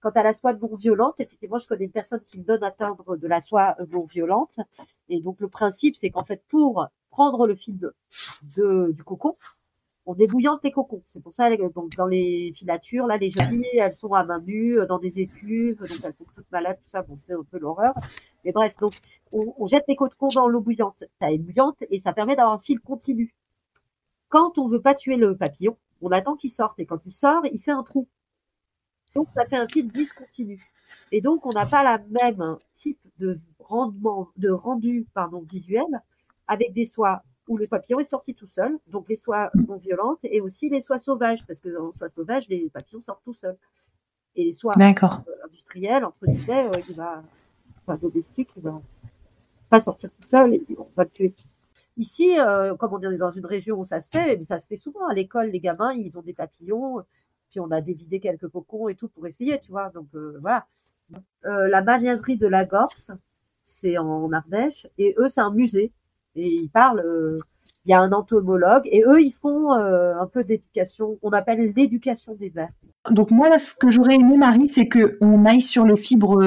Quant à la soie non violente, effectivement, je connais une personne qui me donne à teindre de la soie non violente. Et donc, le principe, c'est qu'en fait, pour prendre le fil de, du cocon, on débouillante les cocons. C'est pour ça, donc, dans les filatures, là, les jeunes elles sont à main nue, dans des étuves, donc elles sont toutes malades, tout ça. Bon, c'est un peu l'horreur. Mais bref, donc, on, jette les cocons dans l'eau bouillante. Ça est bouillante et ça permet d'avoir un fil continu. Quand on veut pas tuer le papillon, on attend qu'il sorte. Et quand il sort, il fait un trou. Donc, ça fait un fil discontinu. Et donc, on n'a pas la même type de rendement, de rendu, pardon, visuel avec des soies où le papillon est sorti tout seul, donc les soies non violentes, et aussi les soies sauvages, parce que dans les soies sauvages, les papillons sortent tout seuls. Et les soies industrielles, entre guillemets, euh, il va, enfin, domestique, il va pas sortir tout seul et on va le tuer. Ici, euh, comme on est dans une région où ça se fait, ça se fait souvent à l'école, les gamins, ils ont des papillons, puis on a dévidé quelques cocons et tout pour essayer, tu vois. Donc euh, voilà. Euh, la magnanerie de la Gorse, c'est en Ardèche, et eux, c'est un musée. Et ils parlent, euh, il y a un entomologue, et eux, ils font un peu d'éducation, on appelle l'éducation des vers. Donc moi, ce que j'aurais aimé, Marie, c'est qu'on aille sur les fibres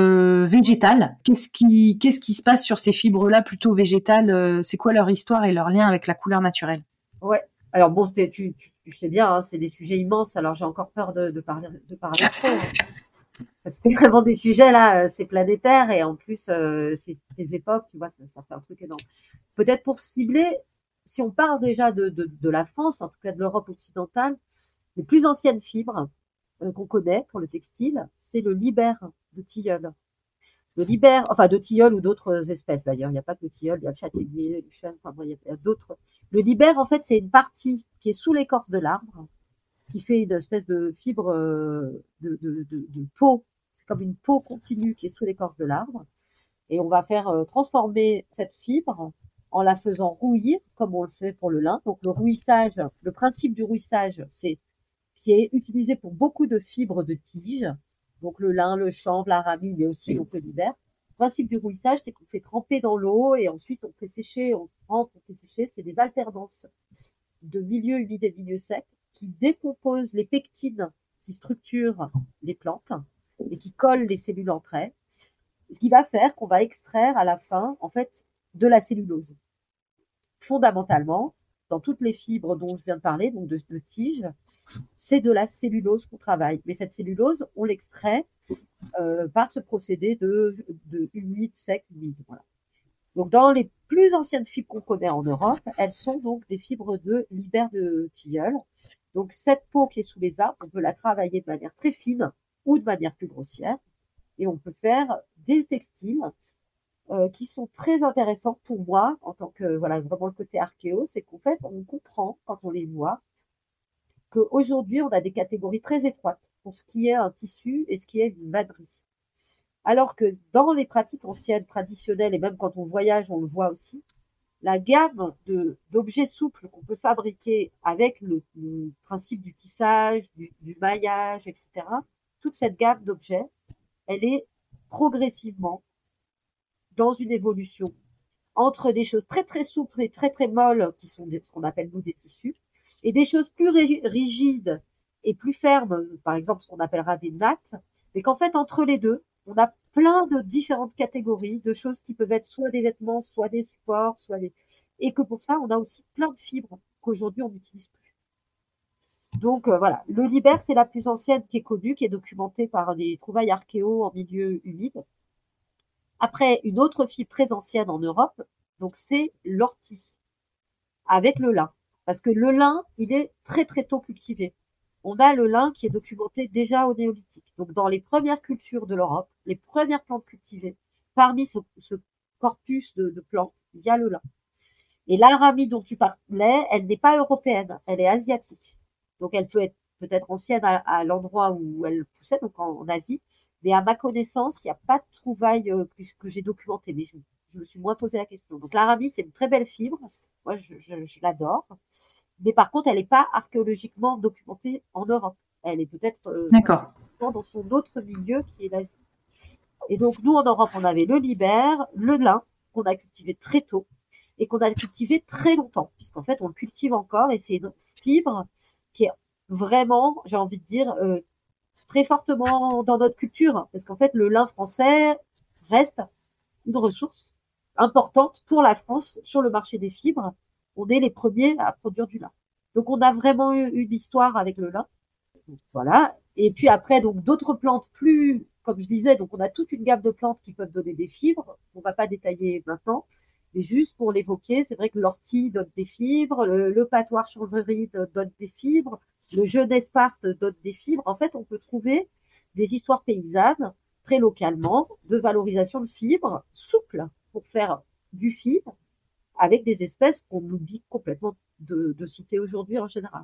végétales. Qu'est-ce qui, qu'est-ce qui se passe sur ces fibres-là plutôt végétales C'est quoi leur histoire et leur lien avec la couleur naturelle? Ouais. Alors bon, tu, tu, tu sais bien, hein, c'est des sujets immenses, alors j'ai encore peur de, parler, de parler trop. C'est vraiment des sujets là, euh, c'est planétaire et en plus euh, c'est des époques, tu vois, ça, fait un truc énorme. Peut-être pour cibler, si on parle déjà de, de, la France, en tout cas de l'Europe occidentale, les plus anciennes fibres euh, qu'on connaît pour le textile, c'est le libère de tilleul. Le libère, enfin de tilleul ou d'autres espèces d'ailleurs, il n'y a pas que le tilleul, il y a le châtaignier, le chêne, enfin il y a d'autres. Le libère, en fait, c'est une partie qui est sous l'écorce de l'arbre, qui fait une espèce de fibre euh, de, peau. C'est comme une peau continue qui est sous l'écorce de l'arbre. Et on va faire euh, transformer cette fibre en la faisant rouillir, comme on le fait pour le lin. Donc le rouissage, le principe du rouissage, c'est qui est utilisé pour beaucoup de fibres de tige. Donc le lin, le chanvre, l'aramie, mais aussi donc le libère. Le principe du rouissage, c'est qu'on fait tremper dans l'eau et ensuite on fait sécher, on trempe, on fait sécher. C'est des alternances de milieu humide et milieu sec qui décompose les pectines qui structurent les plantes et qui collent les cellules entre elles. Ce qui va faire qu'on va extraire à la fin, en fait, de la cellulose. Fondamentalement, dans toutes les fibres dont je viens de parler, donc de, de tige, c'est de la cellulose qu'on travaille. Mais cette cellulose, on l'extrait euh, par ce procédé de, de humide, sec, humide. Voilà. Donc, dans les plus anciennes fibres qu'on connaît en Europe, elles sont donc des fibres de libère de tilleul. Donc, cette peau qui est sous les arbres, on peut la travailler de manière très fine ou de manière plus grossière. Et on peut faire des textiles euh, qui sont très intéressants pour moi en tant que, voilà, vraiment le côté archéo, c'est qu'en fait, on comprend quand on les voit qu'aujourd'hui, on a des catégories très étroites pour ce qui est un tissu et ce qui est une vannerie. Alors que dans les pratiques anciennes, traditionnelles, et même quand on voyage, on le voit aussi, la gamme d'objets souples qu'on peut fabriquer avec le, principe du tissage, du, maillage, etc., toute cette gamme d'objets, elle est progressivement dans une évolution entre des choses très très souples et très très molles, qui sont ce qu'on appelle nous des tissus, et des choses plus rigides et plus fermes, par exemple ce qu'on appellera des nattes, mais qu'en fait entre les deux, on a plein de différentes catégories de choses qui peuvent être soit des vêtements, soit des supports, soit des... Et que pour ça, on a aussi plein de fibres qu'aujourd'hui, on n'utilise plus. Donc euh, voilà, le libère, c'est la plus ancienne qui est connue, qui est documentée par des trouvailles archéo en milieu humide. Après, une autre fibre très ancienne en Europe, donc c'est l'ortie, avec le lin. Parce que le lin, il est très très tôt cultivé on a le lin qui est documenté déjà au néolithique. Donc, dans les premières cultures de l'Europe, les premières plantes cultivées, parmi ce, corpus de, plantes, il y a le lin. Et l'aramie dont tu parlais, elle n'est pas européenne, elle est asiatique. Donc, elle peut être peut-être ancienne à, l'endroit où elle poussait, donc en, Asie, Mais à ma connaissance, il n'y a pas de trouvailles euh, que, que j'ai documentées, mais je, je, me suis moins posé la question. Donc l'arabie, c'est une très belle fibre. Moi, je, je, je l'adore. Mais par contre, elle n'est pas archéologiquement documentée en Europe. Elle est peut-être euh, dans son autre milieu qui est l'Asie. Et donc, nous, en Europe, on avait le libère, le lin, qu'on a cultivé très tôt et qu'on a cultivé très longtemps, puisqu'en fait, on le cultive encore et c'est une fibre qui est vraiment, j'ai envie de dire, euh, très fortement dans notre culture, parce qu'en fait, le lin français reste une ressource importante pour la France sur le marché des fibres. On est les premiers à produire du lin. Donc, on a vraiment eu une histoire avec le lin. Voilà. Et puis après, donc d'autres plantes plus, comme je disais, donc on a toute une gamme de plantes qui peuvent donner des fibres. On va pas détailler maintenant, mais juste pour l'évoquer, c'est vrai que l'ortie donne des fibres, le, le patoir chanvrerie donne des fibres, le jeu d'Esparte donne des fibres. En fait, on peut trouver des histoires paysannes très localement de valorisation de fibres souples pour faire du fibre avec des espèces qu'on oublie complètement de, de citer aujourd'hui en général.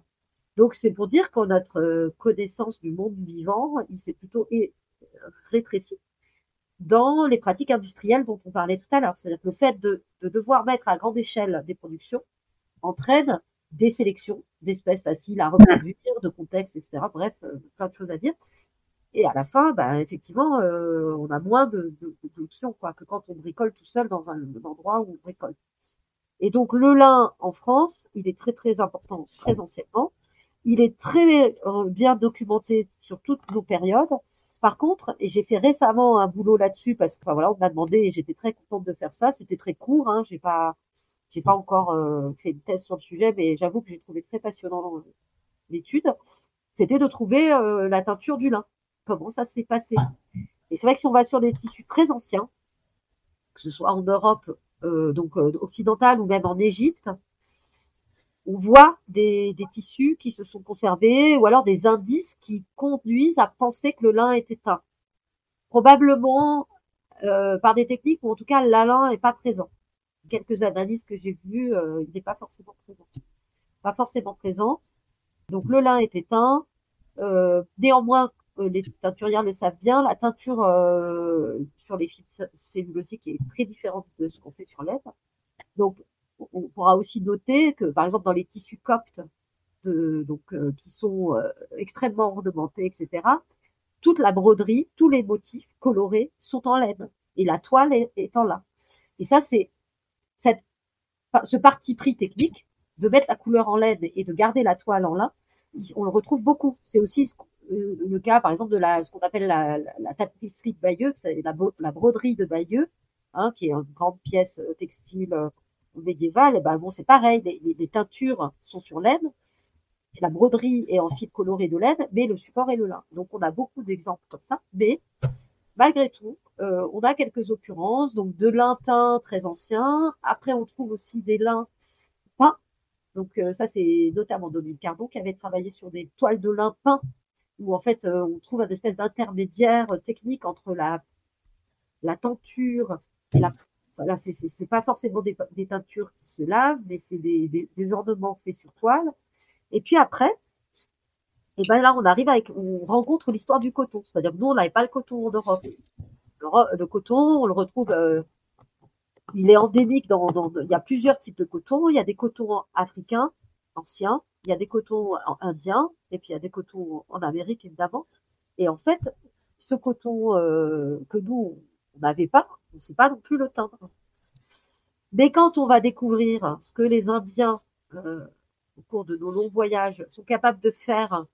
Donc c'est pour dire que notre connaissance du monde vivant, il s'est plutôt rétréci dans les pratiques industrielles dont on parlait tout à l'heure. C'est-à-dire que le fait de, de, devoir mettre à grande échelle des productions entraîne des sélections d'espèces faciles à reproduire, de contextes, etc. Bref, euh, plein de choses à dire. Et à la fin, bah, effectivement, euh, on a moins de, d'options quoi, que quand on bricole tout seul dans un, endroit où on bricole. Et donc le lin en France, il est très très important, très anciennement. Il est très euh, bien documenté sur toutes nos périodes. Par contre, et j'ai fait récemment un boulot là-dessus parce que enfin, voilà, on m'a demandé et j'étais très contente de faire ça. C'était très court, hein, j'ai pas j'ai pas encore euh, fait une thèse sur le sujet, mais j'avoue que j'ai trouvé très passionnant euh, l'étude. C'était de trouver euh, la teinture du lin. Comment ça s'est passé? Et c'est vrai que si on va sur des tissus très anciens, que ce soit en Europe, donc occidentale ou même en Égypte, on voit des, tissus qui se sont conservés ou alors des indices qui conduisent à penser que le lin est éteint. Probablement euh, par des techniques où en tout cas le lin n'est pas présent quelques analyses que j'ai vues, euh, il n'est pas forcément présent. Pas forcément présent. Donc le lin est éteint. Euh, néanmoins, les teinturières le savent bien, la teinture sur les fibres cellulosiques est très différente de ce qu'on fait sur l'aide. Donc on pourra aussi noter que, par exemple, dans les tissus coptes, de, donc qui sont extrêmement ornementés, etc., toute la broderie, tous les motifs colorés sont en laine et la toile est, est en lin. Et ça, c'est cette, ce parti pris technique de mettre la couleur en laine et de garder la toile en lin, on le retrouve beaucoup. C'est aussi euh, le cas, par exemple, de la, ce qu'on appelle la, la, tapisserie de Bayeux, la, la broderie de Bayeux, hein, qui est une grande pièce euh, textile euh, médiévale. Et ben c'est pareil, les, les, teintures sont sur laine, la broderie est en fil coloré de laine, mais le support est le lin. Donc on a beaucoup d'exemples comme ça, mais malgré tout, euh, on a quelques occurrences, donc de lin teint très ancien. Après, on trouve aussi des lins peints. Donc euh, ça, c'est notamment Dominique Cardon qui avait travaillé sur des toiles de lin peints, où en fait, euh, on trouve une espèce d'intermédiaire technique entre la, la tenture et la... Voilà, c'est pas forcément des, teintures qui se lavent, mais c'est des, des ornements faits sur toile. Et puis après, et ben là, on arrive avec, on rencontre l'histoire du coton. C'est-à-dire que nous, on n'avait pas le coton en Europe. Le, coton, on le retrouve, euh, il est endémique dans, dans, il y a plusieurs types de coton. Il y a des cotons africains anciens, il y a des cotons indiens, et puis il y a des cotons en Amérique, évidemment. Et en fait, ce coton euh, que nous, on n'avait pas, on ne sait pas non plus le teindre. Mais quand on va découvrir ce que les Indiens, euh, au cours de nos longs voyages, sont capables de faire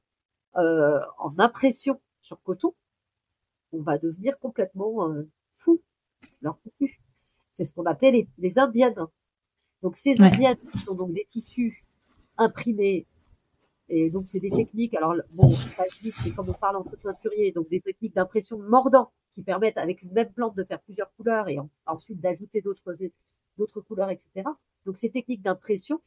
euh, en impression sur coton, on va devenir complètement euh, fou, leur C'est ce qu'on appelait les, les, indiennes. Donc ces indiennes sont donc des tissus imprimés et donc c'est des techniques. Alors bon, c'est comme on parle entre teinturiers, donc des techniques d'impression mordant qui permettent avec une même plante de faire plusieurs couleurs et ensuite d'ajouter d'autres d'autres couleurs, etc. Donc ces techniques d'impression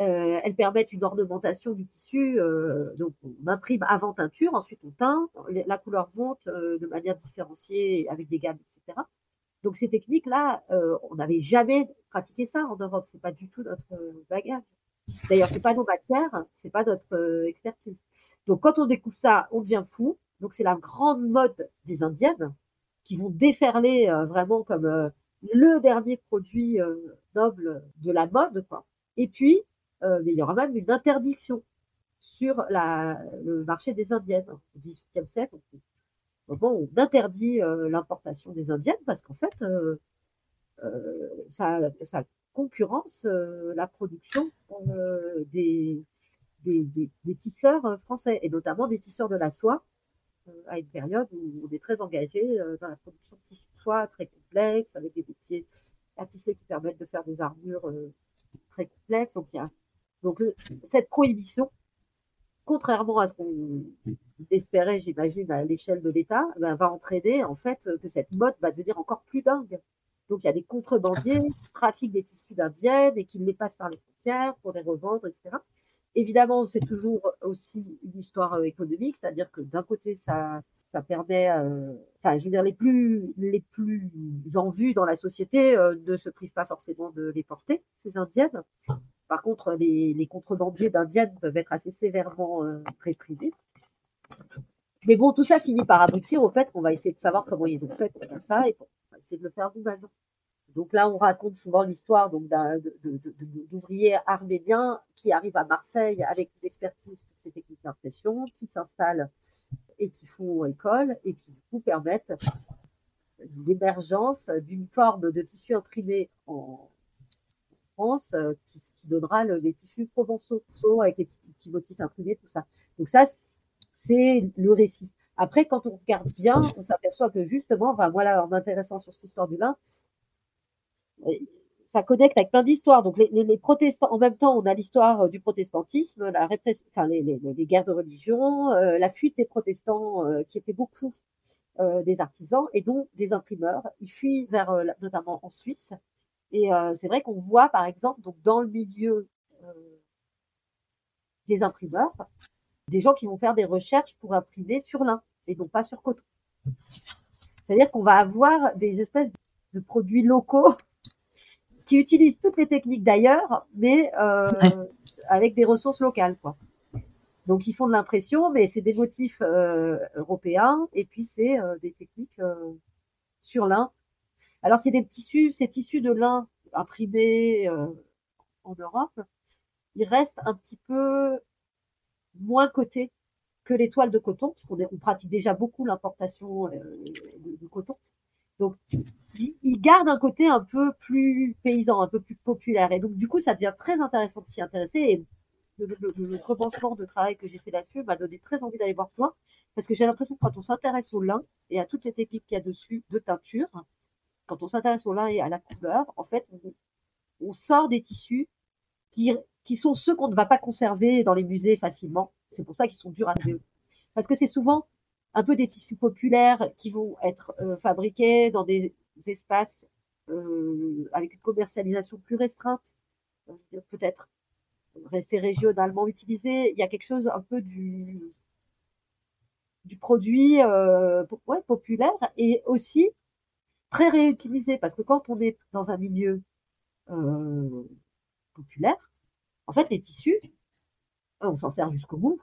euh, elles permettent une ornementation du tissu. Euh, donc, on imprime avant teinture, ensuite on teint, la couleur monte euh, de manière différenciée avec des gammes, etc. Donc, ces techniques-là, euh, on n'avait jamais pratiqué ça en Europe. C'est pas du tout notre bagage. D'ailleurs, c'est pas nos matières, c'est pas notre expertise. Donc, quand on découvre ça, on devient fou. Donc c'est la grande mode des Indiennes qui vont déferler euh, vraiment comme euh, le dernier produit euh, noble de la mode. Quoi. Et puis, il y aura même une interdiction sur la, le marché des Indiennes au XVIIIe siècle. Bon, on interdit l'importation des Indiennes parce qu'en fait, ça, ça, concurrence la production des, des, des, tisseurs français, et notamment des tisseurs de la soie, à une période où on est très engagé dans la production de tissus de soie très complexes, avec des métiers à tisser qui permettent de faire des armures très complexes. Donc, il y a, donc cette prohibition, contrairement à ce qu'on espérait, j'imagine, à l'échelle de l'État, ben, va entraîner en fait que cette mode va devenir encore plus dingue. Donc il y a des contrebandiers qui trafiquent des tissus d'indiennes et qui les passent par les frontières pour les revendre, etc. Évidemment, c'est toujours aussi une histoire euh, économique, c'est-à-dire que d'un côté, ça, ça permet, euh, enfin, je veux dire, les plus, les plus en vue dans la société euh, ne se privent pas forcément de les porter, ces indiennes. Par contre, les, les contrebandiers d'indiennes peuvent être assez sévèrement réprimés. Mais bon, tout ça finit par aboutir au fait qu'on va essayer de savoir comment ils ont fait pour faire ça et essayer de le faire nous-mêmes. Donc là, on raconte souvent l'histoire d'ouvriers arméniens qui arrivent à Marseille avec une expertise sur ces techniques d'impression, qui s'installent et qui font école et qui vous permettent l'émergence d'une forme de tissu imprimé en France qui, donnera les tissus provençaux avec les petits, motifs imprimés, tout ça. Donc ça, c'est le récit. Après, quand on regarde bien, on s'aperçoit que justement, voilà, en m'intéressant sur cette histoire du lin, ça connecte avec plein d'histoires. Donc les, protestants, en même temps, on a l'histoire euh, du protestantisme, la répression, enfin les, guerres de religion, euh, la fuite des protestants euh, qui étaient beaucoup des artisans et dont des imprimeurs. Ils fuient vers notamment en Suisse. Et c'est vrai qu'on voit par exemple donc dans le milieu des imprimeurs des gens qui vont faire des recherches pour imprimer sur lin et non pas sur coton. C'est-à-dire qu'on va avoir des espèces de produits locaux qui utilisent toutes les techniques d'ailleurs, mais euh, avec des ressources locales, quoi. Donc ils font de l'impression, mais c'est des motifs euh, européens et puis c'est euh, des techniques sur lin. Alors c'est des tissus, ces tissus de lin imprimés en Europe, ils restent un petit peu moins cotés que les toiles de coton, parce qu'on on pratique déjà beaucoup l'importation de, coton. Donc, il garde un côté un peu plus paysan, un peu plus populaire. Et donc, du coup, ça devient très intéressant de s'y intéresser. Et le, le, de travail que j'ai fait là-dessus m'a donné très envie d'aller voir plus loin. Parce que j'ai l'impression que quand on s'intéresse au lin et à toutes les techniques qu'il y a dessus de teinture, quand on s'intéresse au lin et à la couleur, en fait, on, sort des tissus qui, qui sont ceux qu'on ne va pas conserver dans les musées facilement. C'est pour ça qu'ils sont durs à trouver. Parce que c'est souvent un peu des tissus populaires qui vont être euh, fabriqués dans des espaces euh, avec une commercialisation plus restreinte, euh, peut-être rester régionalement utilisé. Il y a quelque chose un peu du, du produit populaire et aussi très réutilisé parce que quand on est dans un milieu populaire, en fait, les tissus, on s'en sert jusqu'au bout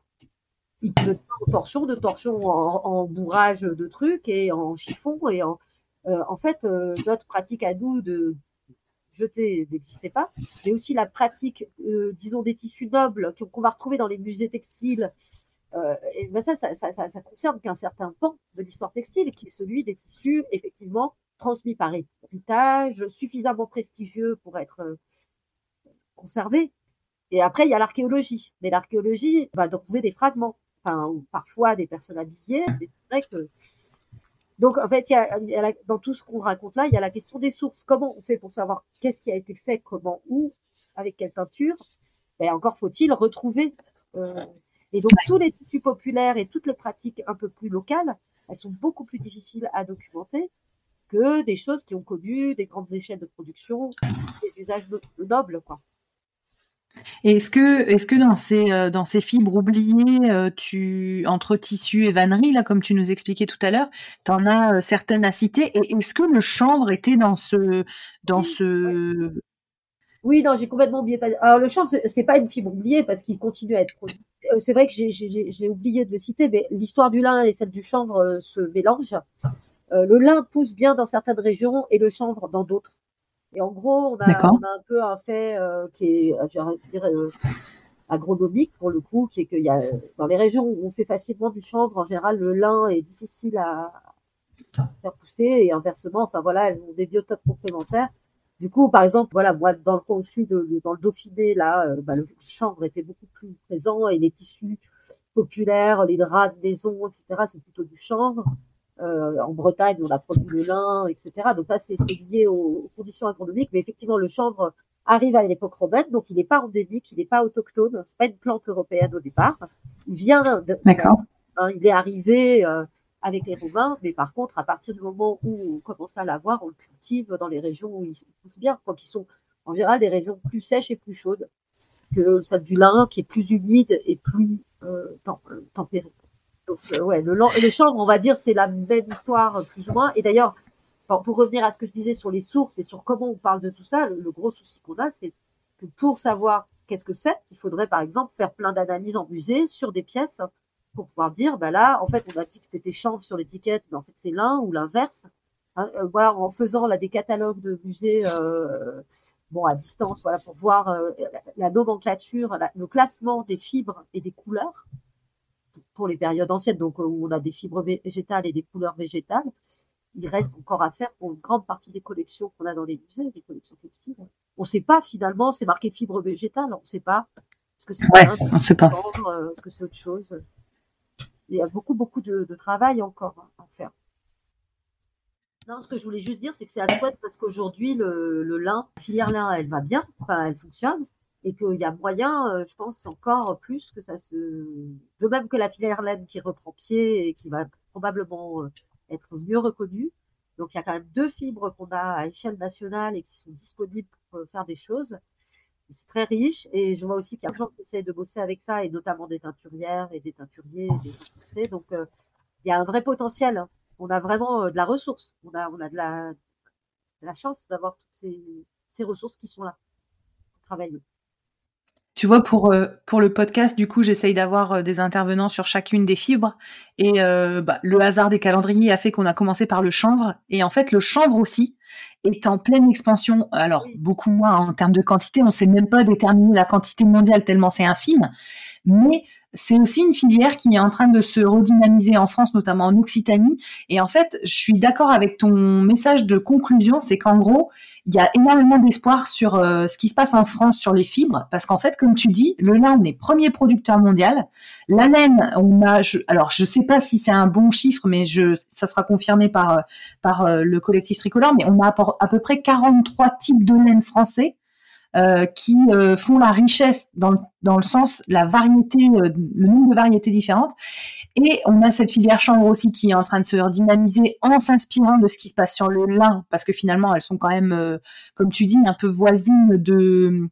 il peut de torchon, de torchon en, bourrage de trucs et en chiffon. Et en, euh, en fait, euh, notre pratique à nous de jeter n'existait pas, mais aussi la pratique, euh, disons, des tissus nobles qu'on va retrouver dans les musées textiles. et ben ça, ça, ça, ça, concerne qu'un certain pan de l'histoire textile, qui est celui des tissus, effectivement, transmis par héritage, suffisamment prestigieux pour être conservés. Et après, il y a l'archéologie. Mais l'archéologie va trouver des fragments ou parfois des personnes habillées. Donc, en fait, il dans tout ce qu'on raconte là, il y a la question des sources. Comment on fait pour savoir qu'est-ce qui a été fait, comment, où, avec quelle peinture? Ben, Encore faut-il retrouver. Euh, et donc, tous les tissus populaires et toutes les pratiques un peu plus locales, elles sont beaucoup plus difficiles à documenter que des choses qui ont connu des grandes échelles de production, des usages nobles, quoi. Est-ce que, est-ce que dans ces, euh, dans ces fibres oubliées, euh, tu, entre tissu et vannerie, là, comme tu nous expliquais tout à l'heure, tu en as euh, certaines à citer? Et est-ce que le chanvre était dans ce, dans oui, ce... Oui, non, j'ai complètement oublié. Alors, le chanvre, c'est pas une fibre oubliée parce qu'il continue à être produit c'est vrai que j'ai oublié de le citer, mais l'histoire du lin et celle du chanvre se mélangent. Le lin pousse bien dans certaines régions et le chanvre dans d'autres. Et en gros, on a, un peu un fait qui est, je dirais, agronomique pour le coup, qui est qu'il y a dans les régions où on fait facilement du chanvre, en général, le lin est difficile à faire pousser et inversement, enfin voilà, elles ont des biotopes complémentaires. Du coup, par exemple, voilà, moi, dans le coin où je suis, de, dans le Dauphiné, là, euh, bah, le chanvre était beaucoup plus présent et les tissus populaires, les draps de maison, etc., c'est plutôt du chanvre. Euh, en Bretagne, on a produit le lin, etc. Donc ça, c'est lié aux, conditions agronomiques. Mais effectivement, le chanvre arrive à l'époque romaine, donc il n'est pas endémique, il n'est pas autochtone. C'est pas une plante européenne au départ. Il vient. D'accord. Hein, il est arrivé. Euh, avec les Romains, mais par contre, à partir du moment où on commence à l'avoir, on le cultive dans les régions où il pousse bien, quoi, qui sont en général des régions plus sèches et plus chaudes que celle du Lin, qui est plus humide et plus euh, euh tempéré. Donc, euh, ouais, le, le chanvre, on va dire, c'est la même histoire, plus ou moins. Et d'ailleurs, pour revenir à ce que je disais sur les sources et sur comment on parle de tout ça, le, gros souci qu'on a, c'est que pour savoir qu'est-ce que c'est, il faudrait par exemple faire plein d'analyses en musée sur des pièces pour pouvoir dire, bah là, en fait, on a dit que c'était chanvre sur l'étiquette, mais en fait, c'est l'un ou l'inverse. Hein, euh, en faisant là des catalogues de musées, euh, bon, à distance, voilà, pour voir euh, la, nomenclature, le classement des fibres et des couleurs pour les périodes anciennes, donc où on a des fibres végétales et des couleurs végétales. Il reste encore à faire pour une grande partie des collections qu'on a dans les musées, les collections textiles. On ne sait pas finalement, c'est marqué fibre végétale, on ne sait pas. ce que c'est ouais, on sait pas. Est-ce que c'est autre chose? Il y a beaucoup, beaucoup de, travail encore à faire. Non, ce que je voulais juste dire, c'est que c'est à souhait parce qu'aujourd'hui, le, lin, la filière lin, elle va bien, enfin, elle fonctionne, et qu'il y a moyen, euh, je pense, encore plus que ça se. De même que la laine qui reprend pied et qui va probablement euh, être mieux reconnue. Donc, il y a quand même deux fibres qu'on a à échelle nationale et qui sont disponibles pour euh, faire des choses c'est très riche et je vois aussi qu'il y a des gens qui essaient de bosser avec ça et notamment des teinturières et des teinturiers, des Donc il y a un vrai potentiel. Hein. On a vraiment de la ressource. On a, on a de, la, chance d'avoir toutes ces, ressources qui sont là pour travailler. Tu vois, pour, euh, pour le podcast, du coup, j'essaye d'avoir des intervenants sur chacune des fibres. Et bah, le hasard des calendriers a fait qu'on a commencé par le chanvre. Et en fait, le chanvre aussi, est en pleine expansion. Alors, beaucoup moins en termes de quantité, on ne sait même pas déterminer la quantité mondiale tellement c'est infime, mais c'est aussi une filière qui est en train de se redynamiser en France, notamment en Occitanie. Et en fait, je suis d'accord avec ton message de conclusion, c'est qu'en gros, il y a énormément d'espoir sur euh, ce qui se passe en France sur les fibres, parce qu'en fait, comme tu dis, le lin, on est premier producteur mondial. La laine, on a, je, alors sais pas si c'est un bon chiffre, mais ça sera confirmé par par euh, le collectif tricolore, mais on a à peu près 43 types de laine français euh, qui euh, font la richesse dans le, dans le sens la variété, euh, le nombre de variétés différentes. Et on a cette filière chanvre aussi qui est en train de se redynamiser en s'inspirant de ce qui se passe sur le lin, parce que finalement elles sont quand même, comme tu dis, un peu voisines de,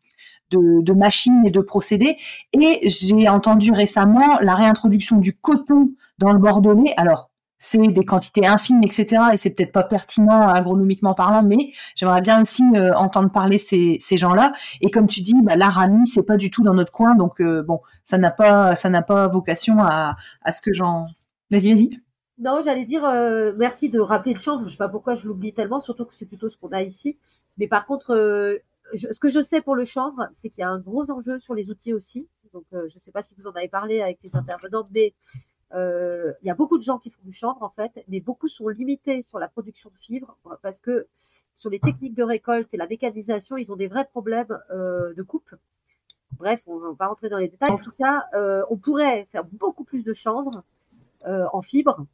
de, de, machines et de procédés. Et j'ai entendu récemment la réintroduction du coton dans le Bordelais. Alors, c'est des quantités infimes, etc. Et c'est peut-être pas pertinent agronomiquement parlant, mais j'aimerais bien aussi euh, entendre parler ces, gens-là. Et comme tu dis, bah, l'arami, c'est pas du tout dans notre coin, donc euh, bon, ça n'a pas, ça n'a pas vocation à, ce que j'en. Vas-y, vas-y. Non, j'allais dire euh, merci de rappeler le chanvre. Je sais pas pourquoi je l'oublie tellement, surtout que c'est plutôt ce qu'on a ici. Mais par contre, ce que je sais pour le chanvre, c'est qu'il y a un gros enjeu sur les outils aussi. Donc, je ne sais pas si vous en avez parlé avec les intervenants, mais il y a beaucoup de gens qui font du chanvre en fait, mais beaucoup sont limités sur la production de fibres parce que sur les techniques de récolte et la mécanisation, ils ont des vrais problèmes euh, de coupe. Bref, on va pas rentrer dans les détails. En tout cas, euh, on pourrait faire beaucoup plus de chanvre en fibres,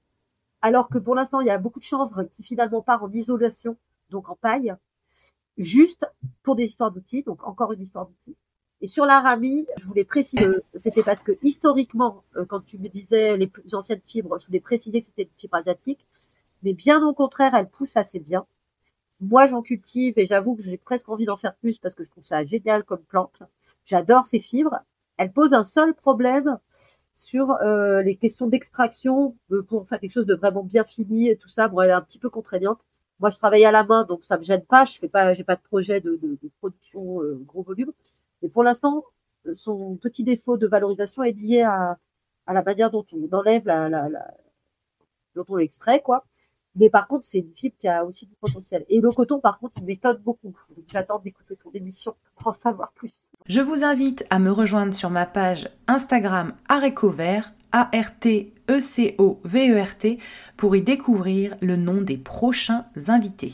alors que pour l'instant, il y a beaucoup de chanvre qui finalement part en isolation, donc en paille, juste pour des histoires d'outils, donc encore une histoire d'outils. Et sur l'aramie, je voulais préciser, c'était parce que historiquement, euh, quand tu me disais les plus anciennes fibres, je voulais préciser que c'était une fibre asiatique. Mais bien au contraire, elle pousse assez bien. Moi, j'en cultive et j'avoue que j'ai presque envie d'en faire plus parce que je trouve ça génial comme plante. J'adore ces fibres. Elle pose un seul problème sur euh, les questions d'extraction euh, pour faire quelque chose de vraiment bien fini et tout ça. Bon, elle est un petit peu contraignante. Moi, je travaille à la main, donc ça me gêne pas. Je fais pas, j'ai pas de projet de, de, de production gros volume. Mais pour l'instant, son petit défaut de valorisation est lié à, la manière dont on enlève la, la, la dont on l'extrait, quoi. Mais par contre, c'est une fibre qui a aussi du potentiel. Et le coton, par contre, m'étonne beaucoup. J'attends d'écouter ton émission pour en savoir plus. Je vous invite à me rejoindre sur ma page Instagram Arécovert, A-R-T-E-C-O-V-E-R-T, pour y découvrir le nom des prochains invités.